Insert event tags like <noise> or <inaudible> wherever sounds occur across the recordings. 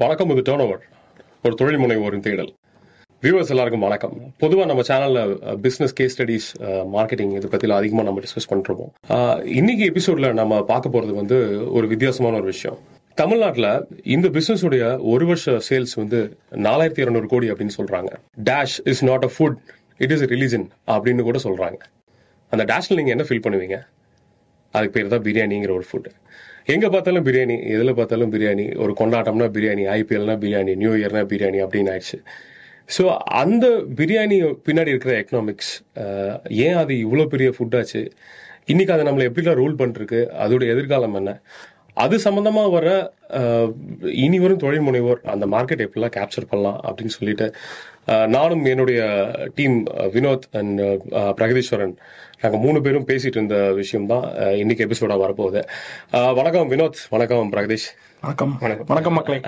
வணக்கம் இது turn over ஒரு தொழில் முனைவோரின் தேடல். வியூவர்ஸ் எல்லாருக்கும் வணக்கம். பொதுவாக நம்ம சேனலில் பிஸ்னஸ் கேஸ் ஸ்டடீஸ் மார்க்கெட்டிங் இதை பற்றிலாம் அதிகமாக நம்ம டிஸ்கஸ் பண்ணிருப்போம் இன்னைக்கு எபிசோடில் நம்ம பார்க்க போகிறது வந்து ஒரு வித்தியாசமான ஒரு விஷயம். தமிழ்நாட்டில் இந்த பிஸ்னஸுடைய ஒரு வருஷ சேல்ஸ் வந்து நாலாயிரத்தி இரநூறு கோடி அப்படின்னு சொல்கிறாங்க dash is not a food it is religion அப்படின்னு கூட சொல்கிறாங்க அந்த டேஷில் நீங்கள் என்ன ஃபீல் பண்ணுவீங்க? அதுக்கு பேர் தான் பிரியாணிங்கிற ஒரு ஃபுட்டு எங்க பார்த்தாலும் பிரியாணி எதில் பார்த்தாலும் பிரியாணி. ஒரு கொண்டாட்டம்னா பிரியாணி ஐபிஎல்னா பிரியாணி நியூ இயர்னா பிரியாணி அப்படின்னு ஆயிடுச்சு. ஸோ அந்த பிரியாணி பின்னாடி இருக்கிற எக்கனாமிக்ஸ் ஏன் அது இவ்வளோ பெரிய ஃபுட்டாச்சு இன்னைக்கு அதை நம்மளை எப்படிலாம் ரூல் பண்ணிருக்கு? அதோட எதிர்காலம் என்ன? அது சம்பந்தமா வர இனி வரும் தொழில் முனைவோர் அந்த மார்க்கெட் எப்படிலாம் கேப்சர் பண்ணலாம் அப்படின்னு சொல்லிட்டு நானும் என்னுடைய டீம் வினோத் அண்ட் பிரகதீஸ்வரன் நாங்க மூணு பேரும் பேசிட்டு இருந்த விஷயம் தான் இன்னைக்கு எபிசோடா வரப்போகுது. வணக்கம் வினோத் வணக்கம் பிரகதீஷ். வணக்கம். வணக்கம். மக்களே.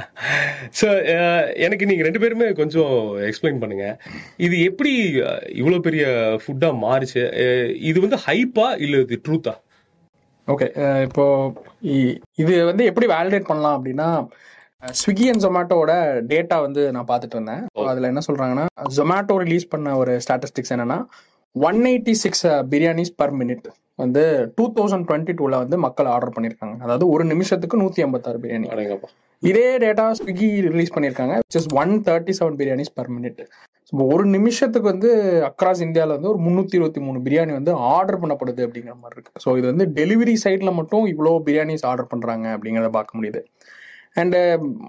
ஸோ எனக்கு நீங்க ரெண்டு பேருமே கொஞ்சம் எக்ஸ்பிளைன் பண்ணுங்க. இது எப்படி அஹ், இவ்வளவு பெரிய ஃபுட்டா மாறுச்சு? இது வந்து ஹைப்பா இல்ல இது ட்ரூத்தா ஓகே இப்போ இது வந்து எப்படி வேலிடேட் பண்ணலாம் அப்படின்னா ஸ்விக்கி அண்ட் ஜொமேட்டோட டேட்டா வந்து நான் பார்த்துட்டு இருந்தேன். So, அதுல என்ன சொல்றாங்கன்னா ஜொமேட்டோ ரிலீஸ் பண்ண ஒரு ஸ்டாட்டிஸ்டிக்ஸ் என்னன்னா one eighty six biryanis per minute வந்து டூ தௌசண்ட் டுவெண்ட்டி டூல வந்து மக்கள் ஆர்டர் பண்ணியிருக்காங்க அதாவது ஒரு நிமிஷத்துக்கு நூத்தி ஐம்பத்தாறு பிரியாணி இதே டேட்டா ஸ்விக்கி ரிலீஸ் பண்ணியிருக்காங்க which is one thirty seven biryanis per minute ஒரு நிமிஷத்துக்கு வந்து அக்ராஸ் இந்தியாவில் வந்து ஒரு முந்நூற்றி இருபத்தி மூணு பிரியாணி வந்து ஆர்டர் பண்ணப்படுது அப்படிங்கிற மாதிரி இருக்கு. ஸோ இது வந்து டெலிவரி சைடில் மட்டும் இவ்வளோ பிரியாணிஸ் ஆர்டர் பண்ணுறாங்க அப்படிங்கிறத பார்க்க முடியுது. அண்டு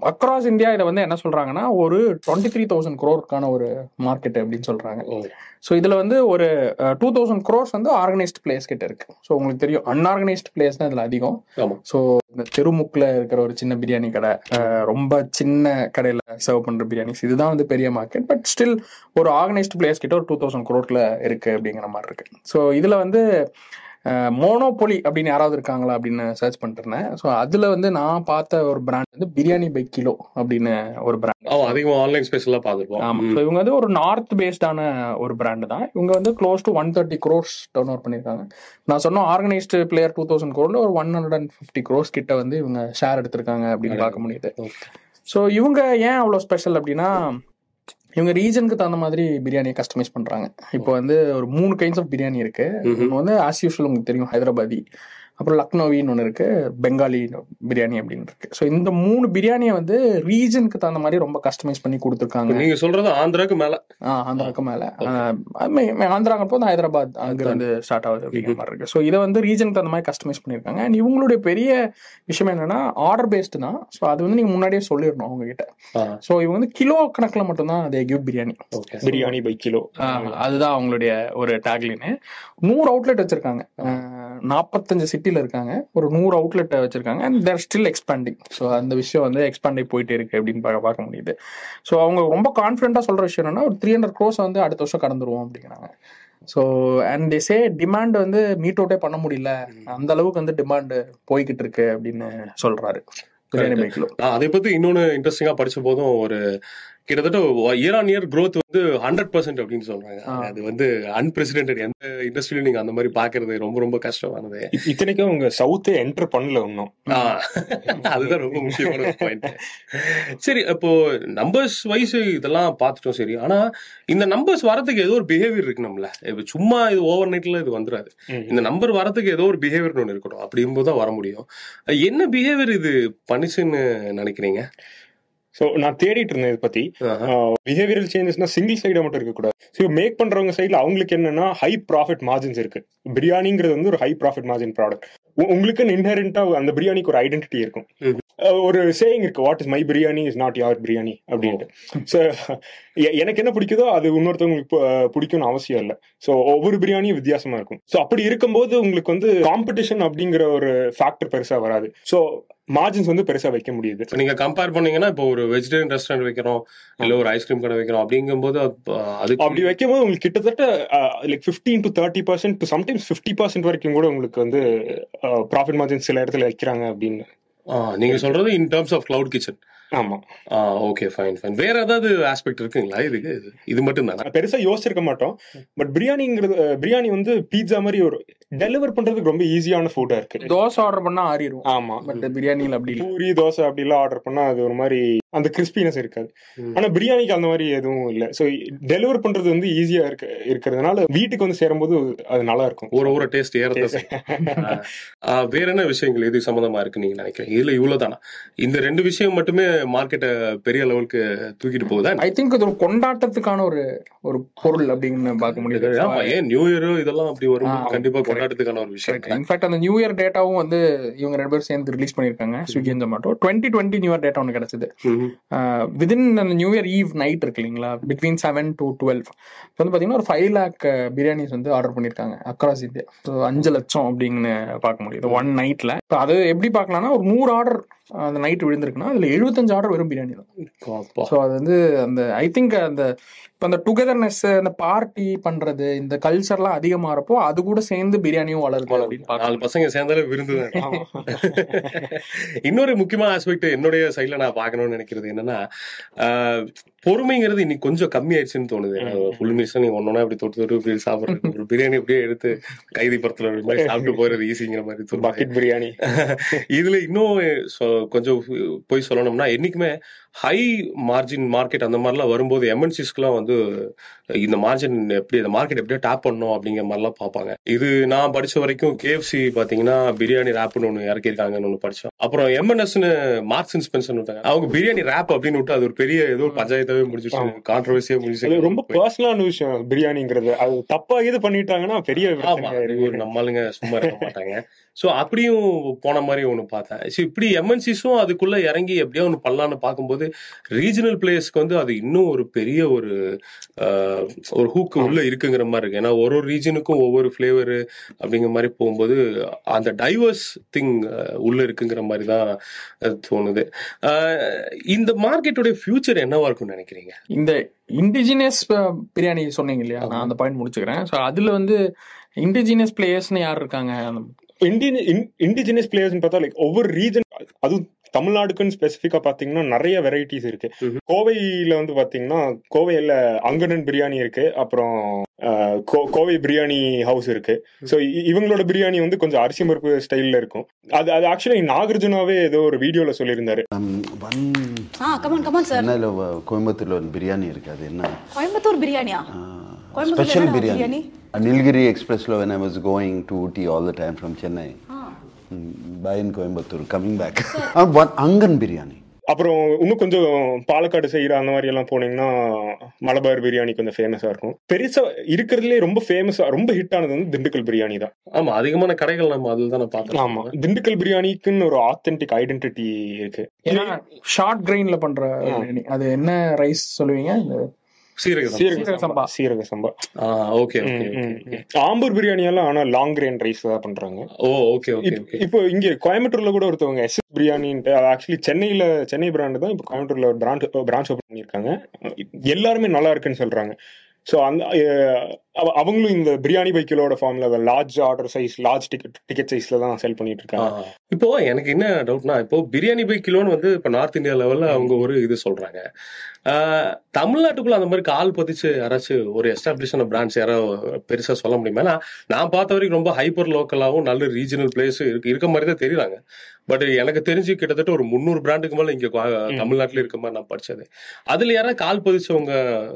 அக்ராஸ் இந்தியா இதை வந்து என்ன சொல்கிறாங்கன்னா ஒரு டுவெண்ட்டி த்ரீ தௌசண்ட் க்ரோருக்கான ஒரு மார்க்கெட் அப்படின்னு சொல்கிறாங்க ஸோ இதில் வந்து ஒரு டூ தௌசண்ட் க்ரோர்ஸ் வந்து ஆர்கனைஸ்ட் பிளேஸ் கிட்ட இருக்கு. ஸோ உங்களுக்கு தெரியும் அன்ஆர்கனைஸ்ட் பிளேஸ் தான் இதில் அதிகம். ஸோ இந்த தெருமுக்கில் இருக்கிற ஒரு சின்ன பிரியாணி கடை அஹ், ரொம்ப சின்ன கடையில் சர்வ் பண்ணுற பிரியாணிஸ் இதுதான் வந்து பெரிய மார்க்கெட் பட் ஸ்டில் ஒரு ஆர்கனைஸ்ட் பிளேஸ் கிட்ட ஒரு டூ தௌசண்ட் குரோட்ல இருக்கு அப்படிங்கிற மாதிரி இருக்கு. ஸோ இதில் வந்து மோனோபொலி அப்படின்னு யாராவது இருக்காங்களா அப்படின்னு சர்ச் பண்ணிட்டு இருந்தேன். ஸோ அதில் வந்து நான் பார்த்த ஒரு பிராண்ட் வந்து பிரியாணி பை கிலோ அப்படின்னு ஒரு பிராண்ட் ஆமா அதிகமா ஆன்லைன் ஸ்பேஸ்லாம் பார்த்துருப்போம். ஆமா. ஸோ இவங்க வந்து ஒரு நார்த் பேஸ்டான ஒரு பிராண்ட் தான். இவங்க வந்து close to one thirty crores turnover பண்ணியிருக்காங்க. நான் சொன்ன ஆர்கனைஸ்டு பிளேயர் டூ தௌசண்ட் க்ரோர்ல ஒரு one hundred and fifty crores கிட்ட வந்து இவங்க ஷேர் எடுத்திருக்காங்க அப்படின்னு பார்க்க முடியுது. ஸோ இவங்க ஏன் அவ்வளோ ஸ்பெஷல் அப்படின்னா இவங்க ரீஜனுக்கு தகுந்த மாதிரி பிரியாணியை கஸ்டமைஸ் பண்றாங்க. இப்போ வந்து ஒரு மூணு கைண்ட்ஸ் ஆஃப் பிரியாணி இருக்கு. வந்து ஆஸ் யூஷுவல் உங்களுக்கு தெரியும் ஹைதராபாதி. அப்புறம் லக்னோவின்னு ஒன்று இருக்கு பெங்காலி பிரியாணி அப்படின்னு இருக்கு. ஸோ இந்த மூணு பிரியாணியை வந்து ரீஜனுக்கு தகுந்த மாதிரி ரொம்ப கஸ்டமைஸ் பண்ணி கொடுத்துருக்காங்க. நீங்க சொல்றது ஆந்திராக்கு மேல. ஆ, ஆந்திராக்கு மேல. ஆந்திராங்க போது ஹைதராபாத் அங்க இருந்து ஸ்டார்ட் ஆகுது அப்படிங்கிற மாதிரி இருக்கு. ஸோ இதை வந்து ரீஜனுக்கு தகுந்த மாதிரி கஸ்டமைஸ் பண்ணியிருக்காங்க. அண்ட் இவங்களுடைய பெரிய விஷயம் என்னன்னா ஆர்டர் பேஸ்டு தான். ஸோ அது வந்து நீங்க முன்னாடியே சொல்லிடணும் அவங்க கிட்ட ஸோ இவங்க வந்து கிலோ கணக்குல மட்டும்தான் அதே give biryani. Biryani by kilo. ஆ, அதுதான் அவங்களுடைய ஒரு டேக்லைனு நூறு அவுட்லெட் வச்சிருக்காங்க. நாற்பத்தஞ்சு சிட்டில இருக்காங்க. ஒரு நூறு அவுட்லெட் வச்சிருக்காங்க. And they're still expanding so அந்த விஷயம் வந்து எக்ஸ்பேண்ட் ஆகி போயிட்டே இருக்கு அப்படின்னு பார்க்க பார்க்க முடியுது. ஸோ அவங்க ரொம்ப கான்ஃபிடென்ட்டா சொல்ற விஷயம் என்னன்னா ஒரு த்ரீ ஹண்ட்ரட் க்ரோஸ் வந்து அடுத்த வருஷம் கடந்துருவோம் அப்படிங்கிறாங்க. ஸோ அண்ட் சே டிமாண்ட் வந்து மீட் அவுட்டே பண்ண முடியல. அந்த அளவுக்கு வந்து டிமாண்ட் போய்கிட்டு இருக்கு அப்படின்னு நான் அதை பத்தி இன்னொன்னு இன்ட்ரெஸ்டிங்கா படிச்ச போதும் ஒரு கிட்டத்தட்ட இயர் ஆன் இயர் growth வந்து ஹண்ட்ரட் பர்சன்ட் அப்படின்னு சொல்றாங்க. அது வந்து அன்பிரசிடென்டட் எந்த இண்டஸ்ட்ரியிலும் நீங்க அந்த மாதிரி பாக்குறது ரொம்ப ரொம்ப கஷ்டமானது. இத்தனைக்கும் அவங்க சவுத்தே என்டர் பண்ணல இன்னும். அதுதான் ரொம்ப முக்கியமான பாயிண்ட் சரி இப்போ நம்பர்ஸ் வைஸ் இதெல்லாம் பார்த்துட்டோம் சரி. ஆனா இந்த நம்பர்ஸ் வரதுக்கு ஏதோ ஒரு பிஹேவியர் இருக்கணும்ல இப்ப சும்மா இது ஓவர் நைட்ல இது வந்துடாது. இந்த நம்பர் வரதுக்கு ஏதோ ஒரு பிஹேவியர் ஒன்று இருக்கணும். அப்படிங்கும்போது தான் வர முடியும். என்ன பிஹேவியர் இது பண்ணிச்சுன்னு நினைக்கிறீங்க? சோ நான் தேடிட்டு இருந்தேன் இதை பத்தி. பிஹேவியரல் சேஞ்சஸ்னா சிங்கிள் சைடா மட்டும் இருக்கக்கூடாது. ஸோ மேக் பண்றவங்க சைடுல அவங்களுக்கு என்னன்னா ஹை ப்ராஃபிட் மார்ஜின்ஸ் இருக்கு. பிரியாணிங்கிறது வந்து ஒரு ஹை ப்ராஃபிட் மார்ஜின் ப்ராடக்ட் உங்களுக்கு இன்ஹெரண்டா அந்த பிரியாணிக்கு ஒரு ஐடென்டிட்டி இருக்கும். ஒரு சேயிங் இருக்கு what is my biryani is not your biryani அப்படின்ட்டு. ஸோ எனக்கு என்ன பிடிக்குதோ அது இன்னொருத்தவங்களுக்கு பிடிக்கும்னு அவசியம் இல்லை. ஸோ ஒவ்வொரு பிரியாணியும் வித்தியாசமா இருக்கும். ஸோ அப்படி இருக்கும்போது உங்களுக்கு வந்து காம்படிஷன் அப்படிங்கிற ஒரு ஃபேக்டர் பெருசா வராது. ஸோ மார்ஜின்ஸ் வந்து பெருசா வைக்க முடியுது. நீங்க கம்பேர் பண்ணீங்கன்னா இப்போ ஒரு வெஜிடேரியன் ரெஸ்டாரண்ட் வைக்கிறோம் இல்ல ஒரு ஐஸ்கிரீம் கடை வைக்கிறோம் அப்படிங்கும்போது அப்ப அது அப்படி வைக்கும்போது உங்களுக்கு கிட்டத்தட்ட like fifteen to thirty percent to sometimes fifty percent வரைக்கும் கூட உங்களுக்கு வந்து ப்ராஃபிட் மார்ஜின் சில இடத்துல வைக்கிறாங்க அப்படின்னு நீங்க சொல்றது in terms of cloud kitchen ஆமா. ஆ ஓகே ஃபைன் ஃபைன் வேற ஏதாவது ஆஸ்பெக்ட் இருக்குங்களா? இதுக்கு இது மட்டும் தானே? பெருசா யோசிச்சிருக்க மாட்டோம். பட் பிரியாணிங்கிறது பிரியாணி வந்து பீட்சா மாதிரி ஒரு டெலிவர் பண்றதுக்கு ரொம்ப ஈஸியான ஃபுட்டா இருக்கு. தோசை ஆர்டர் பண்ணா ஆறிடும் ஆமா. பட் பிரியாணியில் அப்படி இல்லை. பூரி தோசை அப்படிலாம் ஆர்டர் பண்ணா அது ஒரு மாதிரி அந்த கிறிஸ்பினஸ் இருக்காது. ஆனா பிரியாணிக்கு அந்த மாதிரி எதுவும் இல்ல. சோ டெலிவர் பண்றது வந்து ஈஸியா இருக்கு இருக்கிறதுனால வீட்டுக்கு வந்து சேரும்போது அது நல்லா இருக்கும். ஒரு ஒரு டேஸ்ட் ஏறத வேற என்ன விஷயங்கள் எது சம்பந்தமா இருக்கு நீங்க நினைக்கிறீங்க? இதுல இவ்வளவுதானா? இந்த ரெண்டு விஷயம் மட்டுமே மார்க்கெட்டை பெரிய லெவலுக்கு தூக்கிட்டு போகுதா? ஐ திங்க் இது ஒரு கொண்டாட்டத்துக்கான ஒரு ஒரு பொருள் அப்படின்னு பார்க்க முடியுது. ஆமா ஏன் நியூ இயர் இதெல்லாம் அப்படி வரும்? கண்டிப்பா கொண்டாட்டத்துக்கான ஒரு விஷயம். இன்ஃபேக்ட் அந்த நியூ இயர் டேட்டாவும் வந்து இவங்க ரெண்டு பேரும் சேர்ந்து ரிலீஸ் பண்ணிருக்காங்க Swiggy and Zomato twenty twenty new year data ஒன்று கிடைச்சது. விதின் அந்த நியூ இயர் ஈவ் நைட் இருக்கு இல்லைங்களா? பிட்வீன் செவன் டு டுவெல் வந்து பார்த்தீங்கன்னா ஒரு ஃபைவ் லேக் பிரியாணிஸ் வந்து ஆர்டர் பண்ணியிருக்காங்க அக்ராஸ் இந்தியா ஸோ அஞ்சு லட்சம் அப்படின்னு பார்க்க முடியுது ஒன் நைட்ல இப்போ அது எப்படி பார்க்கலாம்னா ஒரு நூறு ஆர்டர் அந்த நைட் விழுந்திருக்குன்னா அதுல எழுபத்தஞ்சு ஆர்டர் வெறும் பிரியாணி தான். ஸோ அது வந்து அந்த ஐ திங்க் அந்த இப்போ அந்த டுகெதர்னஸ் அந்த பார்ட்டி பண்றது இந்த கல்ச்சர்லாம் அதிகமாகறப்போ அது கூட சேர்ந்து பிரியாணியும் வளருது. நாலு பசங்க சேர்ந்தாலே விருந்து தான். <laughs> இன்னொரு முக்கியமான ஆஸ்பெக்ட் என்னுடைய சைட்ல நான் பார்க்கணும்னு நினைக்கிறது என்னன்னா ஆஹ், பொறுமைங்கிறது இன்னைக்கு கொஞ்சம் கம்மி ஆயிடுச்சுன்னு தோணுது ஃபுல் மிஷன் நீங்க ஒன்னொன்னா அப்படி தொட்டு தொட்டு இப்படி சாப்பிடுறது ஒரு பிரியாணி அப்படியே எடுத்து கைதி படத்துல ஒரு மாதிரி சாப்பிட்டு போறது ஈஸிங்கிற மாதிரி பக்கெட் பிரியாணி. <laughs> இதுல இன்னும் சொ- கொஞ்சம் போய் சொல்லணும்னா என்னைக்குமே ஹை மார்ஜின் மார்க்கெட் அந்த மாதிரிலாம் வரும்போது எம்என்சிஸ்க்குலாம் வந்து இந்த மார்ஜின் எப்படி இந்த மார்க்கெட் எப்படியோ டேப் பண்ணணும் அப்படிங்கிற மாதிரிலாம் பார்ப்பாங்க. இது நான் படிச்ச வரைக்கும் கேஎஃப்சி பாத்தீங்கன்னா பிரியாணி ரேப்னு ஒன்று இறக்கியிருக்காங்கன்னு ஒன்று படிச்சோம். அப்புறம் எம்என்எஸ்னு மார்க்ஸ் அண்ட் ஸ்பென்சர் விட்டாங்க. அவங்க பிரியாணி ரேப் அப்படின்னு விட்டு அது ஒரு பெரிய ஏதோ ஒரு பஞ்சாயத்தாவே முடிஞ்சிச்சு கான்ட்ரவர்சியா முடிஞ்சிச்சு. ரொம்ப பர்சனலான விஷயம் பிரியாணிங்கிறது. அது தப்பா இது பண்ணிட்டாங்கன்னா பெரிய. ஒரு நம்மளுங்க சும்மா இருக்க மாட்டாங்க. சோ அப்படியும் போன மாதிரி ஒண்ணு பார்த்தேன். சோ இப்படி எம்என்சிஸும் அதுக்குள்ள இறங்கி எப்படியோ ஒண்ணு பண்ணலாம்னு பார்க்கும்போது ரீஜனல் பிளேயர்ஸ்க்கு வந்து அது இன்னும் ஒரு பெரிய ஒரு ஒரு ஹூக்கு உள்ள இருக்குங்கிற மாதிரி இருக்கு. ஏன்னா ஒரு ஒரு ரீஜனுக்கும் ஒவ்வொரு ஃபிளேவர் அப்படிங்கிற மாதிரி போகும்போது அந்த டைவர்ஸ் திங் உள்ள இருக்குங்கிற மாதிரி தான் தோணுது. ஆஹ், இந்த மார்க்கெட்டோட ஃபியூச்சர் என்னவா இருக்கும்னு நினைக்கிறீங்க? இந்த இண்டிஜினியஸ் பிரியாணி சொன்னீங்க இல்லையா? நான் அந்த பாயிண்ட் முடிச்சுக்கிறேன். ஸோ அதுல வந்து இண்டிஜினியஸ் பிளேயர்ஸ்னு யார் இருக்காங்க? இந்தியன் இண்டிஜினியஸ் பிளேயர்ஸ் பார்த்தா லைக் ஒவ்வொரு ரீஜன் அதுவும் தமிழ்நாடுக்குன்னு ஸ்பெசிஃபிக்கா பாத்தீங்கன்னா நிறைய வெரைட்டிஸ் இருக்கு. கோவையில வந்து பாத்தீங்கன்னா கோவையில அங்கடன் பிரியாணி இருக்கு. அப்புறம் கோவை பிரியாணி ஹவுஸ் இருக்கு. ஸோ இவங்களோட பிரியாணி வந்து கொஞ்சம் அரிசி பருப்பு ஸ்டைல்ல இருக்கும். அது அது ஆக்சுவலி நாகார்ஜுனாவே ஏதோ ஒரு வீடியோல சொல்லியிருந்தாரு. கோயம்புத்தூர்ல ஒரு பிரியாணி இருக்கு. அது என்ன? கோயம்புத்தூர் பிரியாணியா? ஸ்பெஷல் பிரியாணி. நில்கிரி எக்ஸ்பிரஸ்ல when I was going to Ooty all the time from Chennai. In Coimbatore coming back Angan biryani. அப்புறம் இன்னும் கொஞ்சம் பாலக்காடு செய்யற அந்த மாதிரி எல்லாம் போனீங்கன்னா மலபார் பிரியாணி கொஞ்சம் ஃபேமஸா இருக்கும். பெருசா இருக்கிறதுலே ரொம்ப ஃபேமஸா ரொம்ப ஹிட் ஆனது வந்து திண்டுக்கல் பிரியாணி தான். ஆமா அதிகமான கடைகள் நம்ம அதில் தானே பார்த்தோம் ஆமா. திண்டுக்கல் பிரியாணிக்குன்னு ஒரு ஆத்தென்டிக் ஐடென்டிட்டி இருக்கு. ஏன்னா ஷார்ட் கிரெயின்ல பண்ற பிரியாணி. அது என்ன ரைஸ் சொல்லுவீங்க? இந்த சீரக சம்பா. சீரக சம்பா. ஓகே. ஆம்பூர் பிரியாணி எல்லாம் ஆனா லாங் கிரெயின் ரைஸ் தான் பண்றாங்க. ஓ ஓகே ஓகே இப்- ஓகே. இப்போ இங்க கோயம்புத்தூர்ல கூட ஒருத்தவங்க எஸ் பிரியாணின்ட்டு ஆக்சுவலி சென்னையில சென்னை பிராண்ட் தான் இப்போ கோயம்புத்தூர்ல ஒரு பிராண்ட் பிரான்ச் ஓபன் பண்ணிருக்காங்க எல்லாருமே நல்லா இருக்குன்னு சொல்றாங்க. ஸோ அந்த அவங்களும் இந்த பிரியாணி பைக்கிலோட ஃபார்ம்ல large order size large ticket ticket சைஸ்ல தான் செல் பண்ணிட்டு இருக்காங்க இப்போ எனக்கு என்ன டவுட்னா இப்போ பிரியாணி பை கிலோன்னு வந்து இப்போ நார்த் இந்தியா லெவல்ல அவங்க ஒரு இது சொல்றாங்க. தமிழ்நாட்டுக்குள்ள அந்த மாதிரி கால் பதிச்சு யாராச்சும் ஒரு எஸ்டாப்ளிஷ் பிராண்ட்ஸ் யாரோ பெருசா சொல்ல முடியுமா? நான் பார்த்த வரைக்கும் ரொம்ப ஹைப்பர் லோக்கலாவும் நல்ல ரீஜனல் பிளேஸ் இருக்கு. இருக்க மாதிரி தான் தெரியுறாங்க. பட் எனக்கு தெரிஞ்சு கிட்டத்தட்ட ஒரு முந்நூறு பிராண்டுக்கு மேல இங்க தமிழ்நாட்டுல இருக்க மாதிரி நான் படிச்சது. அதுல யாராவது கால் பதிச்சவங்க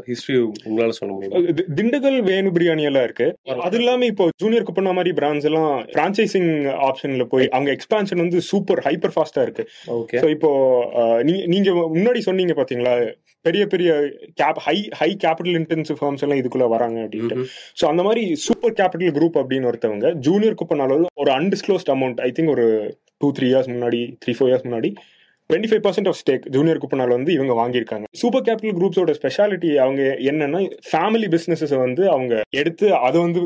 ஹிஸ்டரி உங்களால சொல்ல முடியுமா? திண்டுக்கல் வேணு பிரியாணி எல்லாம் இருக்கு. அது இல்லாம இப்போ ஜூனியர் குப்பண்ணா மாதிரி பிராண்ட்ஸ் எல்லாம் பிரான்சைசிங் ஆப்ஷன்ல போய் அவங்க எக்ஸ்பான்ஷன் வந்து சூப்பர் ஹைப்பர் ஃபாஸ்டா இருக்கு. இப்போ நீ- நீங்க முன்னாடி சொன்னீங்க பாத்தீங்களா? பெரிய பெரிய cap high high capital intensive firms எல்லாம் இதுக்குள்ள வராங்க அப்படின்ட்டு. ஸோ அந்த மாதிரி சூப்பர் கேபிட்டல் குரூப் அப்படின்னு ஒருத்தவங்க ஜூனியர் குப்பனால ஒரு அன்டிஸ்க்ளோஸ்ட் அமௌண்ட் ஐ திங்க் ஒரு டூ த்ரீ இயர்ஸ் முன்னாடி த்ரீ ஃபோர் இயர்ஸ் முன்னாடி twenty five percent of stake junior குப்பனால் வந்து இவங்க வாங்கியிருக்காங்க. சூப்பர் கேபிட்டல் குரூப்ஸோட ஸ்பெஷாலிட்டி அவங்க என்னன்னா ஃபேமிலி பிசினஸஸ் வந்து அவங்க எடுத்து அதை வந்து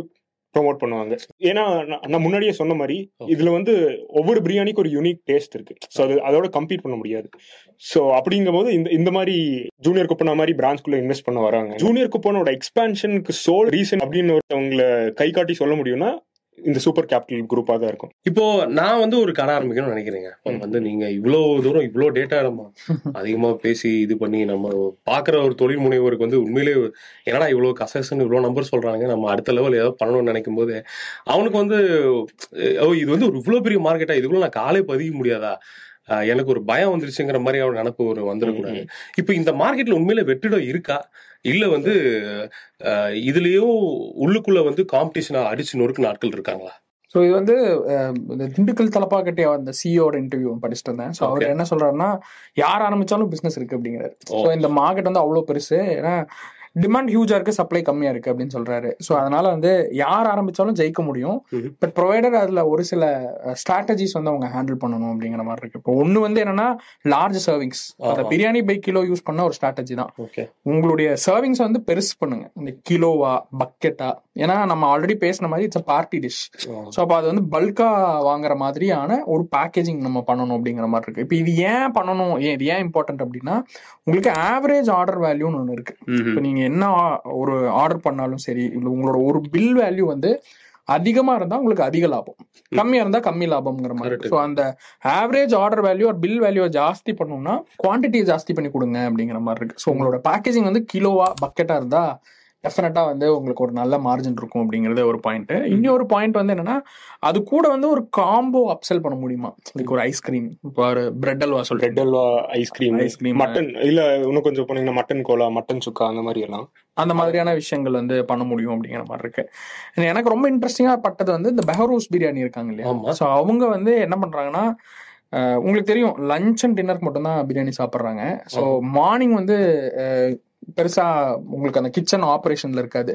ப்ரோமோட் பண்ணுவாங்க. ஏன்னா நான் முன்னாடியே சொன்ன மாதிரி இதுல வந்து ஒவ்வொரு பிரியாணிக்கு ஒரு யூனிக் டேஸ்ட் இருக்கு. ஸோ அது அதோட கம்பீட் பண்ண முடியாது. ஸோ அப்படிங்கும்போது இந்த இந்த மாதிரி ஜூனியர் குப்பனா மாதிரி பிரான்ச்குள்ள இன்வெஸ்ட் பண்ண வராங்க. ஜூனியர் குப்பனோட எக்ஸ்பான்ஷனுக்கு சோல் ரீசன் அப்படின்னு ஒருத்தவங்களை கை காட்டி சொல்ல முடியும்னா இந்த சூப்பர் கேபிட்டல் குரூப்பா தான் இருக்கும். இப்போ நான் வந்து ஒரு கடை ஆரம்பிக்கணும்னு நினைக்கிறேங்க. வந்து நீங்க இவ்வளவு தூரம் இவ்வளவு டேட்டா நம்ம <laughs> அதிகமா பேசி இது பண்ணி நம்ம பாக்குற ஒரு தொழில் முனைவோருக்கு வந்து உண்மையிலே என்னடா இவ்வளவு கசகசன்னு இவ்வளவு நம்பர் சொல்றாங்க நம்ம அடுத்த லெவல் ஏதாவது பண்ணணும்னு நினைக்கும் போது அவனுக்கு வந்து ஓ இது வந்து ஒரு இவ்வளவு பெரிய மார்க்கெட்டா இதுக்குள்ள நான் காலே பதிக்க முடியாதா? எனக்கு ஒரு பயம் வந்துருச்சுங்கிற மாதிரி அவன் நினப்பு ஒரு வந்துடக்கூடாது. இப்போ இந்த மார்க்கெட்ல உண்மையில வெற்றிடம் இருக்கா? இல்ல வந்து இதுலயும் உள்ளுக்குள்ள வந்து காம்படிஷனா அடிச்சு நொறுக்கு நாட்கள் இருக்காங்களா? ஸோ இது வந்து இந்த திண்டுக்கல் தலப்பாக்கட்டே அந்த சிஓட இன்டர்வியூ படிச்சுட்டு இருந்தேன். ஸோ அவர். என்ன சொல்றாருன்னா யார் ஆரம்பிச்சாலும் பிசினஸ் இருக்கு அப்படிங்கிறாரு. ஸோ இந்த மார்க்கெட் வந்து அவ்வளோ பெருசு. ஏன்னா டிமாண்ட் ஹியூஜா இருக்கு சப்ளை கம்மியா இருக்கு அப்படின்னு சொல்றாரு. ஸோ அதனால வந்து யார் ஆரம்பிச்சாலும் ஜெயிக்க முடியும். பட் ப்ரொவைடர் அதுல ஒரு சில ஸ்ட்ராட்டஜிஸ் வந்து அவங்க ஹேண்டில் பண்ணணும் அப்படிங்கிற மாதிரி இருக்கு. இப்போ ஒன்னு வந்து என்னன்னா லார்ஜ் சர்விங்ஸ் அந்த. பிரியாணி பை கிலோ யூஸ் பண்ண ஒரு ஸ்ட்ராட்டஜி தான். உங்களுடைய சர்விங்ஸ் வந்து பெருசு பண்ணுங்க. இந்த கிலோவா பக்கெட்டா ஏன்னா நம்ம ஆல்ரெடி பேசின மாதிரி இட்ஸ் பார்ட்டி டிஷ் ஸோ அப்போ அது வந்து பல்கா வாங்குற மாதிரியான ஒரு பேக்கேஜிங் நம்ம பண்ணணும் அப்படிங்கிற மாதிரி இருக்கு. இப்போ இது ஏன் பண்ணணும்? ஏன் இது ஏன் இம்பார்ட்டன்ட் அப்படின்னா உங்களுக்கு ஆவரேஜ் ஆர்டர் வேல்யூன்னு ஒன்று இருக்கு. இப்போ நீங்க என்ன ஆ- ஒரு ஆர்டர் பண்ணாலும் சரி இல்லை உங்களோட ஒரு பில் வேல்யூ வந்து அதிகமா இருந்தா உங்களுக்கு அதிக லாபம். கம்மியா இருந்தா கம்மி லாபம்ங்கிற மாதிரி. ஸோ அந்த ஆவரேஜ் ஆர்டர் வேல்யூ ஒரு பில் வேல்யூ ஜாஸ்தி பண்ணணும்னா குவான்டிட்டியை ஜாஸ்தி பண்ணி கொடுங்க அப்படிங்கிற மாதிரி இருக்கு. ஸோ உங்களோட பேக்கேஜிங் வந்து கிலோவா பக்கெட்டா இருந்தா டெஃபினட்டா வந்து உங்களுக்கு ஒரு நல்ல மார்ஜின் இருக்கும் அப்படிங்கறது ஒரு பாயிண்ட் இன்னொரு பாயிண்ட் வந்து என்னன்னா அது கூட வந்து ஒரு காம்போ அப்செல் பண்ண முடியுமா? லைக் ஒரு ஐஸ்கிரீம் இப்போ ஒரு பிரெட் அல்வா சொல்றேன் bread halwa ice cream cream. Mutton இல்ல இன்னும் கொஞ்சம் போனீங்கன்னா மட்டன் கோலா மட்டன் சுக்கா அந்த மாதிரி எல்லாம். அந்த மாதிரியான விஷயங்கள் வந்து பண்ண முடியும் அப்படிங்கிற மாதிரி இருக்கு. எனக்கு ரொம்ப இன்ட்ரெஸ்டிங்கா பட்டது வந்து இந்த பெஹரோஸ் பிரியாணி இருக்காங்க இல்லையா. ஸோ அவங்க வந்து என்ன பண்றாங்கன்னா அஹ், உங்களுக்கு தெரியும் லஞ்ச் அண்ட் டின்னருக்கு மட்டும் தான் பிரியாணி சாப்பிட்றாங்க ஸோ மார்னிங் வந்து பெருசா உங்களுக்கு அந்த கிச்சன் ஆப்ரேஷன்ல இருக்காது.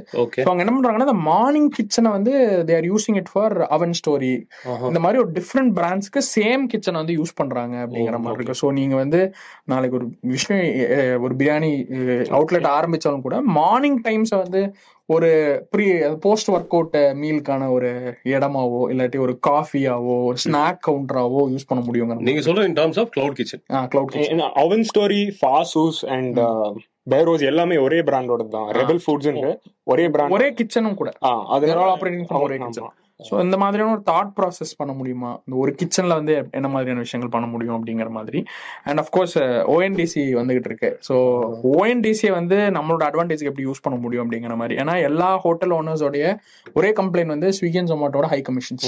அவங்க என்ன பண்றாங்கன்னா இந்த மார்னிங் கிச்சனை வந்து they are using it for oven story இந்த மாதிரி ஒரு டிஃப்ரெண்ட் பிராண்ட்ஸ்க்கு சேம் கிச்சனை வந்து யூஸ் பண்றாங்க அப்படிங்கிற மாதிரி இருக்கு. ஸோ நீங்க வந்து நாளைக்கு ஒரு விஷயம் ஒரு பிரியாணி அவுட்லெட் ஆரம்பிச்சாலும் கூட மார்னிங் டைம்ஸை வந்து ஒரு ப்ரீ போஸ்ட் ஒர்க் அவுட் மீலுக்கான ஒரு இடமாவோ இல்லாட்டி ஒரு காஃபியாவோ ஒரு ஸ்நாக் கவுண்டராவோ யூஸ் பண்ண முடியுங்கிற நீங்க சொல்றது in terms of cloud kitchen cloud kitchen oven story Faasos and Behrouz எல்லாமே ஒரே பிராண்டோட தான் ரெபல் ஃபுட்ஸ் ஒரே பிராண்ட் ஒரே கிச்சனும் கூட. அதனால ஆப்ரேட்டிங் ஒரே கிச்சன் ஸோ இந்த மாதிரியான ஒரு தாட் ப்ராசஸ் பண்ண முடியுமா? இந்த ஒரு கிச்சன்ல வந்து என்ன மாதிரியான விஷயங்கள் பண்ண முடியும் அப்படிங்கிற மாதிரி. அண்ட் அஃப்கோர்ஸ் ஓஎன்டிசி வந்துகிட்டு இருக்கு. ஸோ ஓஎன்டிசியை வந்து நம்மளோட அட்வான்டேஜ்க்கு எப்படி யூஸ் பண்ண முடியும் அப்படிங்கிற மாதிரி. ஏன்னா எல்லா ஹோட்டல் ஓனர்ஸோடைய ஒரே கம்ப்ளைண்ட் வந்து ஸ்விக்கி அண்ட் ஜொமேட்டோட ஹை கமிஷன்ஸ்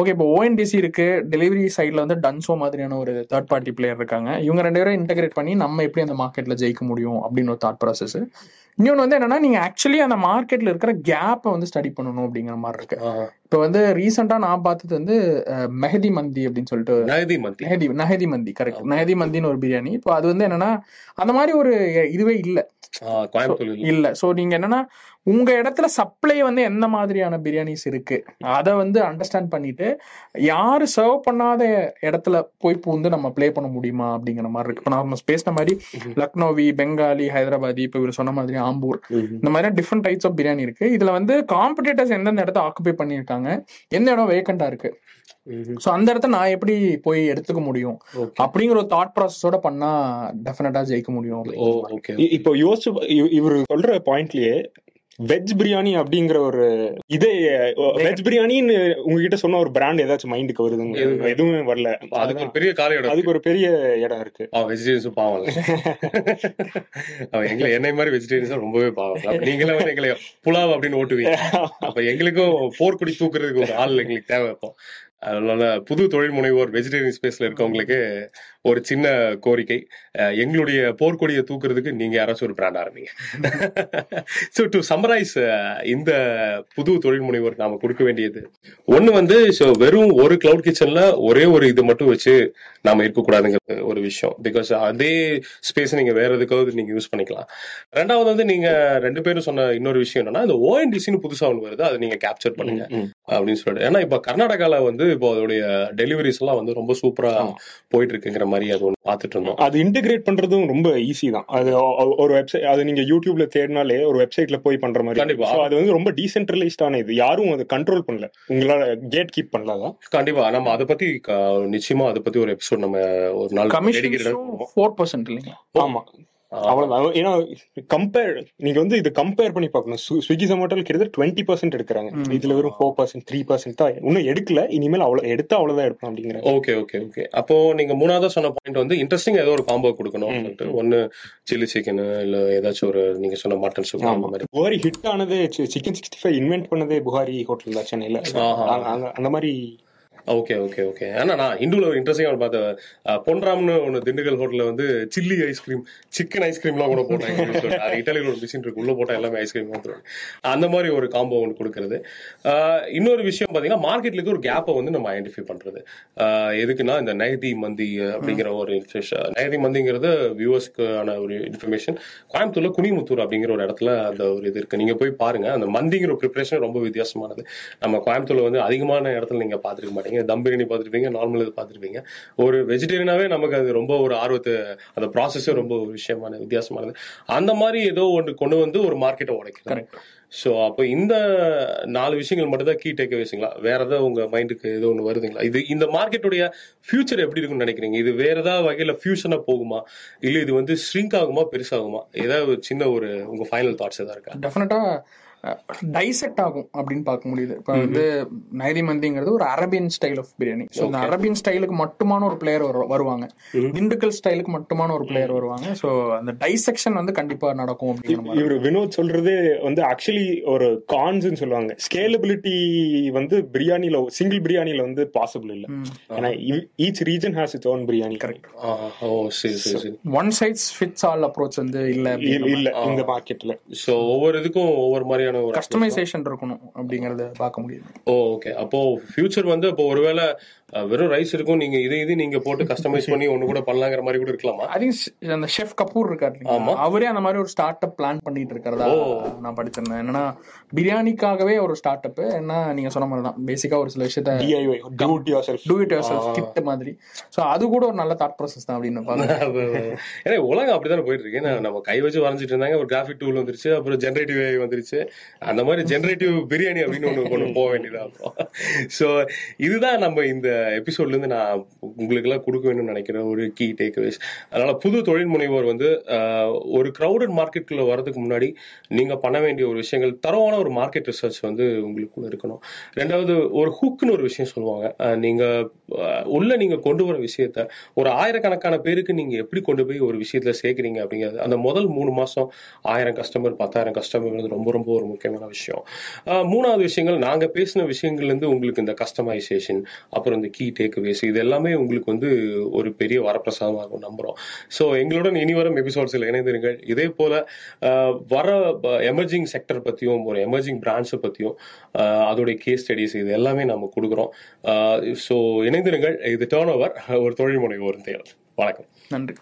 ஓகே இப்போ ஓஎன்டிசி இருக்கு. டெலிவரி சைட்ல வந்து டன்சோ மாதிரியான ஒரு தேர்ட் பார்ட்டி பிளேயர் இருக்காங்க. இவங்க ரெண்டு பேரும் இன்டகிரேட் பண்ணி நம்ம எப்படி அந்த மார்க்கெட்ல ஜெயிக்க முடியும் அப்படின்னு ஒரு தாட் ப்ராசஸ் இன்னொன்று வந்து என்னன்னா நீங்க ஆக்சுவலி அந்த மார்க்கெட்ல இருக்கிற கேப்பை வந்து ஸ்டடி பண்ணணும் அப்படிங்கிற மாதிரி இருக்கு. இப்போ வந்து ரீசெண்டா நான் பார்த்தது வந்து மெஹதி மந்தி அப்படின்னு சொல்லிட்டு நகதி மந்தி. நஹதி நஹதி மந்தி கரெக்ட் நஹதி மந்தின்னு ஒரு பிரியாணி. இப்போ அது வந்து என்னன்னா அந்த மாதிரி ஒரு இதுவே இல்ல. இல்ல. இல்ல. சோ நீங்க என்னன்னா உங்க இடத்துல சப்ளை வந்து எந்த மாதிரியான பிரியாணிஸ் இருக்கு? அதை வந்து அண்டர்ஸ்டாண்ட் பண்ணிட்டு யாரு சர்வ் பண்ணாத இடத்துல போய் பூந்து நம்ம ப்ளே பண்ண முடியுமா அப்படிங்கிற மாதிரி இருக்கு. இப்போ நம்ம பேசின மாதிரி லக்னோவி பெங்காலி ஹைதராபாதி இப்போ இவர் சொன்ன மாதிரி ஆம்பூர் இந்த மாதிரி டிஃப்ரெண்ட் டைப்ஸ் ஆஃப் பிரியாணி இருக்கு. இதுல வந்து காம்படிட்டர்ஸ் எந்தெந்த இடத்த ஆக்குபை பண்ணியிருக்காங்க எந்த இடம் வேக்கண்டா இருக்கு. சோ அந்த இடத்த நான் எப்படி போய் எடுத்துக்க முடியும். அப்படிங்கிற ஒரு தாட் ப்ராசஸோட பண்ணா டெஃபினட்டா ஜெயிக்க முடியும் இப்போ யோசிச்சு இவர் சொல்ற பாயிண்ட்லயே வெஜ் பிரியாணி அப்படிங்கிற ஒரு இதே வெஜ் பிரியாணின்னு உங்ககிட்ட சொன்ன ஒரு பிராண்ட் ஏதாச்சும் மைண்டுக்கு வருதுங்க எதுவும் வரல. அதுக்கு ஒரு பெரிய காலை இடம் அதுக்கு ஒரு பெரிய இடம் இருக்கு. வெஜிடேரியன்ஸும் பாவம். <laughs> அவன் எங்களை என்னை மாதிரி வெஜிடேரியன்ஸா ரொம்பவே பாவம். நீங்களே வந்து எங்களை புலாவ் அப்படின்னு ஓட்டுவீங்க. அப்ப எங்களுக்கும் போர்க்குடி தூக்குறதுக்கு ஒரு ஆள் எங்களுக்கு தேவை இப்போ அதனால புது தொழில் முனைவோர் வெஜிடேரியன் ஸ்பேஸ்ல இருக்கவங்களுக்கு ஒரு சின்ன கோரிக்கை. எங்களுடைய போர்க்கொடியை தூக்குறதுக்கு நீங்க யாராச்சும் ஒரு பிராண்ட் ஆரம்பிங்க ஸோ டு சம்மரைஸ் இந்த புது தொழில் முனைவோர் நாம கொடுக்க வேண்டியது ஒண்ணு வந்து so வெறும் ஒரு கிளவுட் கிச்சன்ல ஒரே ஒரு இது மட்டும் வச்சு நாம இருக்கக்கூடாதுங்கிற ஒரு விஷயம். பிகாஸ் அதே ஸ்பேஸ் நீங்க வேற எதுக்காவது நீங்க யூஸ் பண்ணிக்கலாம். ரெண்டாவது வந்து நீங்க ரெண்டு பேரும் சொன்ன இன்னொரு விஷயம் என்னன்னா இந்த ஓஎன்டிசின்னு புதுசா ஒன்று வருது அதை நீங்க கேப்சர் பண்ணுங்க. அப்படின்னு சொல்லிட்டு. ஏன்னா இப்ப கர்நாடகால வந்து இப்போ அதோடைய டெலிவரிஸ் எல்லாம் வந்து ரொம்ப சூப்பரா போயிட்டு இருக்குங்கிற மாதிரி அது ஒன்று பார்த்துட்டு இருந்தோம். அது இன்டிகிரேட் பண்றதும் ரொம்ப ஈஸி தான். அது ஒரு வெப்சைட் அது நீங்க யூடியூப்ல தேடினாலே ஒரு வெப்சைட்ல போய் பண்ற மாதிரி கண்டிப்பா. So அது வந்து ரொம்ப டீசென்ட்ரலைஸ்டான இது. யாரும் அதை கண்ட்ரோல் பண்ணல. உங்களால கேட் கீப் பண்ணலாம் கண்டிப்பா. நம்ம அதை பத்தி நிச்சயமா அதை பத்தி ஒரு எபிசோட் நம்ம ஒரு நாள். ஃபோர் பர்சன்ட் இல்லைங்களா? ஆமா. அவ்வளவுதான். ஏன்னா கம்பேர் நீங்க வந்து இது கம்பேர் பண்ணி பார்க்கணும். ஸ்வி- ஸ்விக்கி ஜொமேட்டோல கிட்டத்தட்ட டுவெண்ட்டி பர்சன்ட் எடுக்கிறாங்க. இதுல வெறும் ஃபோர் பர்சன்ட் த்ரீ பர்சன்ட் தான். இன்னும் எடுக்கல. இனிமேல் அவ்வளவு எடுத்தா அவ்வளவுதான் எடுப்போம் அப்படிங்கிறாங்க ஓகே ஓகே ஓகே. அப்போ நீங்க மூணாவதா சொன்ன பாயிண்ட் வந்து இன்ட்ரெஸ்டிங் ஏதோ ஒரு காம்போ கொடுக்கணும் சொல்லிட்டு ஒன்னு சில்லி சிக்கன் இல்ல ஏதாச்சும் ஒரு நீங்க சொன்ன மட்டன் சூப் அந்த மாதிரி. புகாரி ஹிட் ஆனது சிக்கன் சிக்ஸ்டி ஃபைவ் இன்வென்ட் பண்ணதே புகாரி ஹோட்டல் தான் சென்னையில. அந்த மாதிரி ஓகே ஓகே ஓகே ஆனா நான் இந்துல ஒரு இன்ட்ரெஸ்டிங் பார்த்த பொன்ராம்னு ஒன்று திண்டுக்கல் ஹோட்டல்ல வந்து சில்லி ஐஸ்கிரீம் சிக்கன் ஐஸ்கிரீம்லாம் கூட போட்டாங்க அது இட்டாலியில் ஒரு மிஷின் இருக்கு. உள்ள போட்டா எல்லாமே ஐஸ்கிரீம் வந்துருவாங்க அந்த மாதிரி ஒரு காம்போ ஒன்று கொடுக்கறது. இன்னொரு விஷயம் பார்த்தீங்கன்னா மார்க்கெட்ல ஒரு கேப்பை வந்து நம்ம ஐடென்டிஃபை பண்றது. எதுக்குன்னா இந்த நைதி மந்தி அப்படிங்கிற ஒரு நைதி மந்திங்கிறது வியூவர்ஸ்க்கான ஒரு இன்ஃபர்மேஷன் கோயம்புத்தூர்ல குனிமுத்தூர் அப்படிங்கிற ஒரு இடத்துல அந்த ஒரு இது இருக்கு. நீங்க போய் பாருங்க. அந்த மந்திங்கிற ப்ரிப்பரேஷன் ரொம்ப வித்தியாசமானது. நம்ம கோயம்புத்தூர்ல வந்து அதிகமான இடத்துல நீங்க பாத்துருக்க மாட்டீங்க. தம் பிரியாணி பார்த்துருப்பீங்க நார்மல் இது பார்த்துருப்பீங்க ஒரு வெஜிடேரியனாவே நமக்கு அது ரொம்ப ஒரு ஆர்வத்தை அந்த ப்ராசஸே ரொம்ப ஒரு விஷயமான வித்தியாசமானது. அந்த மாதிரி ஏதோ ஒன்று கொண்டு வந்து ஒரு மார்க்கெட்டை உடைக்கிறது ஸோ அப்போ இந்த நாலு விஷயங்கள் மட்டும் தான் கீ டேக் வேஸுங்களா வேற ஏதாவது உங்க மைண்டுக்கு ஏதோ ஒன்று வருதுங்களா? இது இந்த மார்க்கெட்டுடைய ஃபியூச்சர் எப்படி இருக்கும்னு நினைக்கிறீங்க? இது வேற ஏதாவது வகையில ஃபியூஷனா போகுமா? இல்ல இது வந்து ஸ்ரிங்க் ஆகுமா பெருசாகுமா? ஏதாவது ஒரு சின்ன ஒரு உங்க ஃபைனல் தாட்ஸ் ஏதாவது இருக்கா? டெஃபினட்டா டைசெக்ட் ஆகும் அப்படின்னு பார்க்க முடியுது. இப்போ வந்து நைதி மந்திங்கிறது ஒரு Arabian style of biryani so இந்த அரபியன் ஸ்டைலுக்கு மட்டுமான ஒரு பிளேயர் வருவாங்க. திண்டுக்கல் ஸ்டைலுக்கு மட்டுமான ஒரு பிளேயர் வருவாங்க. ஸோ அந்த டைசெக்ஷன் வந்து கண்டிப்பா நடக்கும் மாதிரி. இவர் வினோத் சொல்றது வந்து ஆக்சுவலி ஒரு கான்ஸ்னு சொல்லுவாங்க. ஸ்கேலபிலிட்டி வந்து பிரியாணில சிங்கிள் பிரியாணில வந்து பாசிபிள் இல்ல. ஏன்னா each region has its own biryani correct oh சரி சரி சரி. ஒன் சைட்ஸ் ஃபிட்ஸ் ஆல் அப்ரோச் வந்து இல்ல இல்ல இந்த மார்க்கெட்ல ஸோ ஒவ்வொரு இதுக்கும் ஒவ்வொரு மாதிரியான ஒரு கஸ்டமைசேஷன் இருக்கணும் அப்படிங்கறத பார்க்க முடியுது. ஓ ஓகே அப்போ ஃபியூச்சர் வந்து இப்போ ஒருவேளை வெறும் ரைஸ் இருக்கும் நீங்க இது இது நீங்க போட்டு கஸ்டமைஸ் பண்ணி ஒண்ணு கூட பண்ணலாங்கிற மாதிரி கூட இருக்கலாமா? ஐ திங்க் அந்த ஷெஃப் கபூர் இருக்காரு இல்லைங்களா? அவரே அந்த மாதிரி ஒரு ஸ்டார்ட் அப் பிளான் பண்ணிட்டு இருக்கிறதா நான் படிச்சிருந்தேன். என்னன்னா பிரியாணிக்காகவே ஒரு ஸ்டார்ட் அப் என்ன நீங்க சொன்ன மாதிரி தான். பேசிக்கா ஒரு சில விஷயத்த DIY do it yourself do it yourself kit மாதிரி. சோ அது கூட ஒரு நல்ல தாட் ப்ராசஸ் தான் அப்படின்னு <laughs> பாருங்க ஏன்னா உலகம் அப்படித்தானே போயிட்டு இருக்கு. நம்ம கை வச்சு வரைஞ்சிட்டு இருந்தாங்க ஒரு கிராஃபிக் டூல் வந்துருச்சு அப்புறம் ஜென்ரேட்டிவ் ஏஐ வந்துருச்சு. அந்த மாதிரி ஜென்ரேட்டிவ் பிரியாணி அப்படின்னு ஒன்று கொண்டு போக வேண்டியதாக இருக்கும். ஸோ இதுதான் நம்ம இந்த எபிசோட்ல இருந்து நான் உங்களுக்கு எல்லாம் கொடுக்க வேணும்னு நினைக்கிற ஒரு கீ டேக்அவேஸ் அதனால புது தொழில் முனைவோர் வந்து ஆஹ், ஒரு க்ரௌடட் மார்க்கெட்டுக்குள்ள வரதுக்கு முன்னாடி நீங்க பண்ண வேண்டிய ஒரு விஷயங்கள் தரமான ஒரு மார்க்கெட் ரிசர்ச் வந்து உங்களுக்குள்ள இருக்கணும். ரெண்டாவது ஒரு ஹுக்னு ஒரு விஷயம் சொல்லுவாங்க. நீங்கள் நீங்க உள்ள நீங்க கொண்டு வர விஷயத்த ஒரு ஆயிரக்கணக்கான பேருக்கு நீங்க எப்படி கொண்டு போய் ஒரு விஷயத்துல சேர்க்குறீங்க அப்படிங்கிறது அந்த முதல் மூணு மாசம் ஆயிரம் கஸ்டமர் பத்தாயிரம் கஸ்டமர் ரொம்ப ரொம்ப ஒரு முக்கியமான விஷயம். மூணாவது விஷயங்கள் நாங்க பேசின விஷயங்கள்ல இருந்து உங்களுக்கு இந்த கஸ்டமைசேஷன் அப்புறம் இந்த கீ டேக்அவேஸ் இது எல்லாமே உங்களுக்கு வந்து ஒரு பெரிய வரப்பிரசாதமாக இருக்கும் நம்புறோம். ஸோ எங்களுடன் இனி வரும் எபிசோட்ஸில் இணைந்திருங்கள். இதே போல வர எமர்ஜிங் செக்டர் பத்தியும் ஒரு எமர்ஜிங் பிரான்ச்சை பத்தியும் அதோடைய கேஸ் ஸ்டடிஸ் இது எல்லாமே நம்ம கொடுக்குறோம். ஸோ இணைந்திருங்கள். இது டேர்ன் ஓவர் ஒரு தொழில் முனைவோர் தேவை வணக்கம். நன்றி.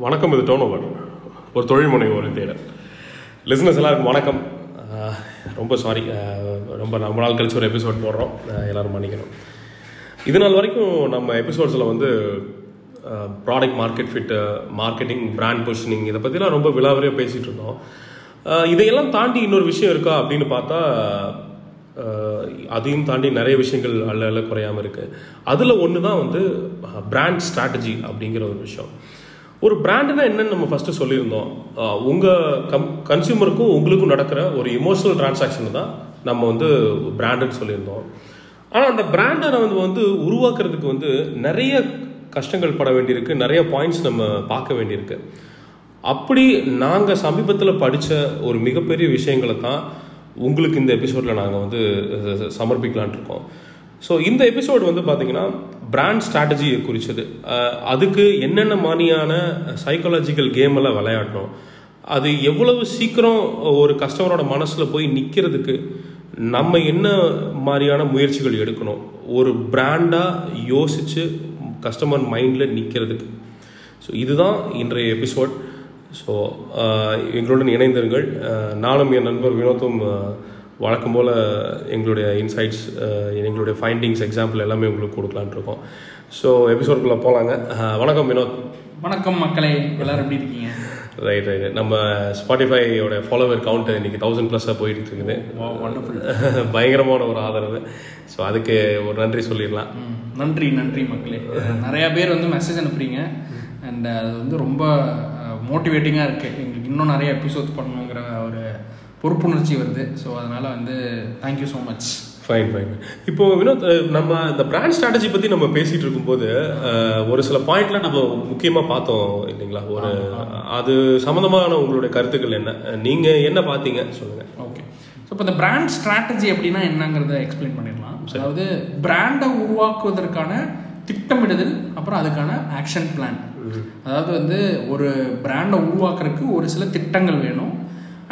வணக்கம் இது டோன் ஓவர் ஒரு தொழில் முனைவோர் தேடல் லிஸ்னஸ் எல்லாருக்கும் வணக்கம். ரொம்ப சாரி ரொம்ப ரொம்ப நாள் கழிச்சு ஒரு எபிசோட் போடுறோம். எல்லோரும் மன்னிக்கணும். இது நாள் வரைக்கும் நம்ம எபிசோட்ஸில் வந்து product market fit marketing brand positioning இதை பற்றிலாம் ரொம்ப விலாவரியாக பேசிகிட்டு இருந்தோம். இதையெல்லாம் தாண்டி இன்னொரு விஷயம் இருக்கா அப்படின்னு பார்த்தா அதையும் தாண்டி நிறைய விஷயங்கள் அல்ல அல்ல குறையாமல் இருக்குது அதில் ஒன்று தான் வந்து பிராண்ட் ஸ்ட்ராட்டஜி அப்படிங்கிற ஒரு விஷயம். ஒரு பிராண்டுனா என்னன்னு நம்ம ஃபஸ்ட்டு சொல்லியிருந்தோம். உங்கள் கம் கன்சியூமருக்கும் உங்களுக்கும் நடக்கிற ஒரு இமோஷனல் டிரான்சாக்ஷன் தான் நம்ம வந்து பிராண்டுன்னு சொல்லியிருந்தோம். ஆனால் அந்த பிராண்டை நம்ம வந்து உருவாக்குறதுக்கு வந்து நிறைய கஷ்டங்கள் பட வேண்டியிருக்கு. நிறைய பாயிண்ட்ஸ் நம்ம பார்க்க வேண்டியிருக்கு. அப்படி நாங்கள் சமீபத்தில் படித்த ஒரு மிகப்பெரிய விஷயங்களை தான் உங்களுக்கு இந்த எபிசோடில் நாங்கள் வந்து சமர்ப்பிக்கலான் இருக்கோம். ஸோ இந்த எபிசோடு வந்து பார்த்தீங்கன்னா பிராண்ட் ஸ்ட்ராட்டஜியை குறித்தது அதுக்கு என்னென்ன மாதிரியான சைக்காலஜிக்கல் கேம் எல்லாம் விளையாடணும்? அது எவ்வளவு சீக்கிரம் ஒரு கஸ்டமரோட மனசில் போய் நிற்கிறதுக்கு நம்ம என்ன மாதிரியான முயற்சிகள் எடுக்கணும்? ஒரு பிராண்டாக யோசித்து கஸ்டமர் மைண்டில் நிற்கிறதுக்கு ஸோ இதுதான் இன்றைய எபிசோட் ஸோ எங்களுடன் இணைந்திருங்கள். நானும் என் நண்பர் வினோத்தும் வழக்கம் போல் எங்களுடைய இன்சைட்ஸ் எங்களுடைய ஃபைண்டிங்ஸ் எக்ஸாம்பிள் எல்லாமே உங்களுக்கு கொடுக்கலான்ட்டு இருக்கோம். ஸோ எபிசோட்குள்ளே போகலாங்க வணக்கம் வினோத். வணக்கம் மக்களே. எல்லாரும் எப்படி இருக்கீங்க? ரைட் ரைட் நம்ம ஸ்பாட்டிஃபையோட ஃபாலோவர் கவுண்ட் இன்னைக்கு தௌசண்ட் ப்ளஸ்ஸாக போயிட்டு இருக்குது. <laughs> பயங்கரமான ஒரு ஆதரவு. ஸோ அதுக்கு ஒரு நன்றி சொல்லிடலாம். நன்றி நன்றி மக்களே. நிறைய பேர் வந்து மெசேஜ் அனுப்புறீங்க. அண்ட் அது வந்து ரொம்ப மோட்டிவேட்டிங்காக இருக்குது எங்களுக்கு இன்னும் நிறைய எபிசோட்ஸ் பண்ணணுங்கிற பொறுப்புணர்ச்சி வருது. ஸோ அதனால் வந்து thank you so much fine fine இப்போ வினோத் நம்ம இந்த பிராண்ட் ஸ்ட்ராட்டஜி பற்றி நம்ம பேசிட்டு இருக்கும்போது ஒரு சில பாயிண்ட்ல நம்ம முக்கியமாக பார்த்தோம் இல்லைங்களா? ஒரு அது சம்மந்தமான உங்களுடைய கருத்துக்கள் என்ன? நீங்கள் என்ன பார்த்தீங்க? சொல்லுங்கள் ஓகே ஸோ இப்போ இந்த பிராண்ட் ஸ்ட்ராட்டஜி அப்படின்னா என்னங்கிறத எக்ஸ்பிளைன் பண்ணிடலாம். அதாவது பிராண்டை உருவாக்குவதற்கான திட்டமிடுதல் அப்புறம் அதுக்கான ஆக்ஷன் பிளான் அதாவது வந்து ஒரு பிராண்டை உருவாக்குறதுக்கு ஒரு சில திட்டங்கள் வேணும்.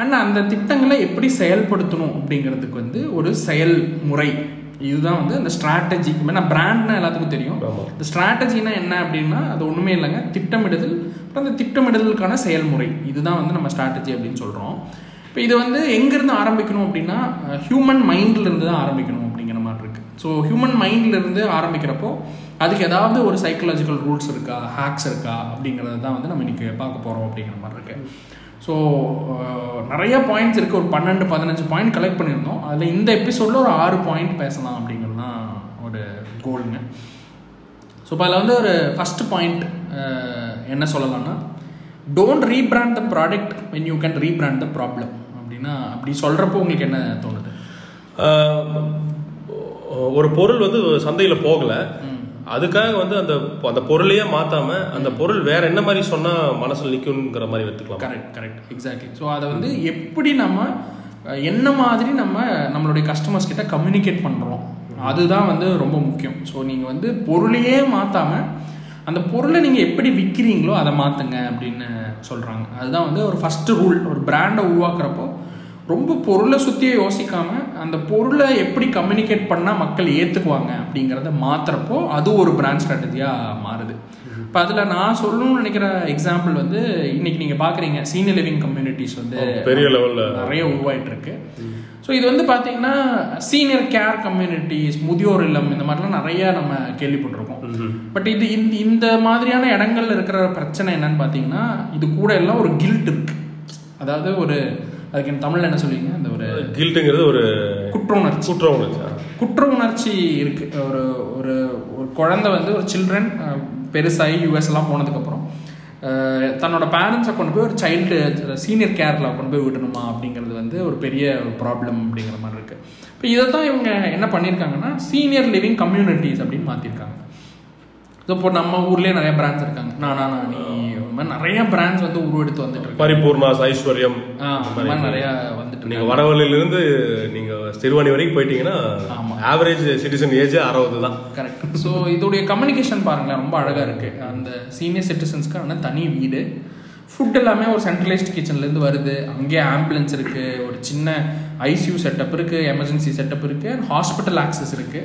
அண்ட் அந்த திட்டங்களை எப்படி செயல்படுத்தணும் அப்படிங்கிறதுக்கு வந்து ஒரு செயல்முறை. இதுதான் வந்து அந்த ஸ்ட்ராட்டஜி ஏன்னா பிராண்ட்னா எல்லாத்துக்கும் தெரியும். இந்த ஸ்ட்ராட்டஜினா என்ன அப்படின்னா அது ஒன்றுமே இல்லைங்க. திட்டமிடுதல் அப்புறம் அந்த திட்டமிடுதலுக்கான செயல்முறை. இதுதான் வந்து நம்ம ஸ்ட்ராட்டஜி அப்படின்னு சொல்கிறோம் இப்போ இது வந்து எங்கேருந்து ஆரம்பிக்கணும் அப்படின்னா ஹியூமன் மைண்ட்லேருந்து தான் ஆரம்பிக்கணும் அப்படிங்கிற மாதிரி இருக்குது ஸோ ஹியூமன் மைண்ட்லேருந்து ஆரம்பிக்கிறப்போ அதுக்கு ஏதாவது ஒரு சைக்கலாஜிக்கல் ரூல்ஸ் இருக்கா ஹேக்ஸ் இருக்கா அப்படிங்கிறது தான் வந்து நம்ம இன்னைக்கு பார்க்க போகிறோம் அப்படிங்கிற மாதிரி இருக்கு. ஸோ நிறைய பாயிண்ட்ஸ் இருக்குது ஒரு பன்னெண்டு பதினஞ்சு பாயிண்ட் கலெக்ட் பண்ணியிருந்தோம். அதில் இந்த எபிசோடில் ஒரு ஆறு பாயிண்ட் பேசலாம் அப்படிங்கிறது தான் ஒரு கோலுங்க ஸோ இப்போ அதில் வந்து ஒரு ஃபஸ்ட் பாயிண்ட் என்ன சொல்லலாம்னா don't rebrand the product when you can rebrand the problem அப்படின்னா அப்படி சொல்கிறப்போ உங்களுக்கு என்ன தோணுது? ஒரு பொருள் வந்து சந்தையில் போகல. அதுக்காக வந்து அந்த அந்த பொருளையே மாத்தாம அந்த பொருள் வேற என்ன மாதிரி சொன்னா மனசுல நிக்குங்கிற மாதிரி எடுத்துக்கலாம். கரெக்ட் கரெக்ட் எக்ஸாக்ட்லி ஸோ அதை வந்து எப்படி நம்ம என்ன மாதிரி நம்ம நம்மளுடைய கஸ்டமர்ஸ் கிட்ட கம்யூனிகேட் பண்ணுறோம் அதுதான் வந்து ரொம்ப முக்கியம். ஸோ நீங்கள் வந்து பொருளையே மாற்றாமல் அந்த பொருளை நீங்கள் எப்படி விற்கிறீங்களோ அதை மாற்றுங்க அப்படின்னு சொல்கிறாங்க அதுதான் வந்து ஒரு ஃபஸ்ட்டு ரூல் ஒரு பிராண்டை உருவாக்குறப்போ ரொம்ப பொருளை சுற்றியே யோசிக்காமல் அந்த பொருளை எப்படி கம்யூனிகேட் பண்ணால் மக்கள் ஏற்றுக்குவாங்க அப்படிங்கிறத மாற்றுறப்போ அது ஒரு பிராண்ட் ஸ்ட்ராட்டஜியாக மாறுது. இப்போ அதில் நான் சொல்லணும்னு நினைக்கிற எக்ஸாம்பிள் வந்து இன்னைக்கு நீங்கள் பார்க்குறீங்க சீனியர் லிவிங் கம்யூனிட்டிஸ் வந்து பெரிய லெவல்ல நிறைய உருவாயிட்டு இருக்கு ஸோ இது வந்து பார்த்தீங்கன்னா சீனியர் கேர் கம்யூனிட்டிஸ் முதியோர் இல்லம் இந்த மாதிரிலாம் நிறைய நம்ம கேள்விப்பட்டிருக்கோம். பட் இது இந்த இந்த மாதிரியான இடங்கள்ல இருக்கிற பிரச்சனை என்னன்னு பார்த்தீங்கன்னா இது கூட எல்லாம் ஒரு கில்ட் இருக்கு. அதாவது ஒரு அதுக்கு என்ன தமிழ்ல என்ன சொல்லுவீங்க? அந்த ஒரு கில்ட்டுங்கிறது ஒரு குற்ற உணர்ச்சி குற்ற உணர்ச்சி குற்ற உணர்ச்சி இருக்கு. ஒரு ஒரு ஒரு குழந்தை வந்து ஒரு சில்ட்ரன் பெருசாகி யூஎஸ் எல்லாம் போனதுக்கப்புறம் தன்னோட பேரண்ட்ஸை கொண்டு போய் ஒரு சைல்டு சீனியர் கேரில் கொண்டு போய் விடணுமா அப்படிங்கிறது வந்து ஒரு பெரிய ஒரு ப்ராப்ளம் அப்படிங்கிற மாதிரி இருக்கு. இப்போ இதை தான் இவங்க என்ன பண்ணியிருக்காங்கன்னா சீனியர் லிவிங் கம்யூனிட்டிஸ் அப்படின்னு மாற்றிருக்காங்க இப்போ நம்ம ஊர்லேயே நிறைய பிராண்ட்ஸ் இருக்காங்க. நானா நானி இந்த மாதிரி நிறைய பிராண்ட்ஸ் வந்து உருவெடுத்து வந்துட்டு பரிபூர்ணாஸ் ஐஸ்வர்யம் ஆ, இந்த மாதிரி நிறைய வந்துட்டு நீங்க இருக்கு. வடவள்ளியில இருந்து நீங்க சிறுவாணி வரைக்கும் போயிட்டீங்கன்னா ஆவரேஜ் சிட்டிசன் ஏஜ் அறுபது தான். கரெக்ட் ஸோ இதோடைய கம்யூனிகேஷன் பாருங்களேன் ரொம்ப அழகாக இருக்கு. அந்த சீனியர் சிட்டிசன்ஸ்க்கான தனி வீடு. ஃபுட் எல்லாமே ஒரு சென்ட்ரலைஸ்ட் கிச்சன்லேருந்து வருது. அங்கேயே ஆம்புலன்ஸ் இருக்கு ஒரு சின்ன ஐசியூ செட்டப் இருக்கு எமர்ஜென்சி செட்டப் இருக்கு அண்ட் ஹாஸ்பிட்டல் ஆக்சஸ் இருக்கு.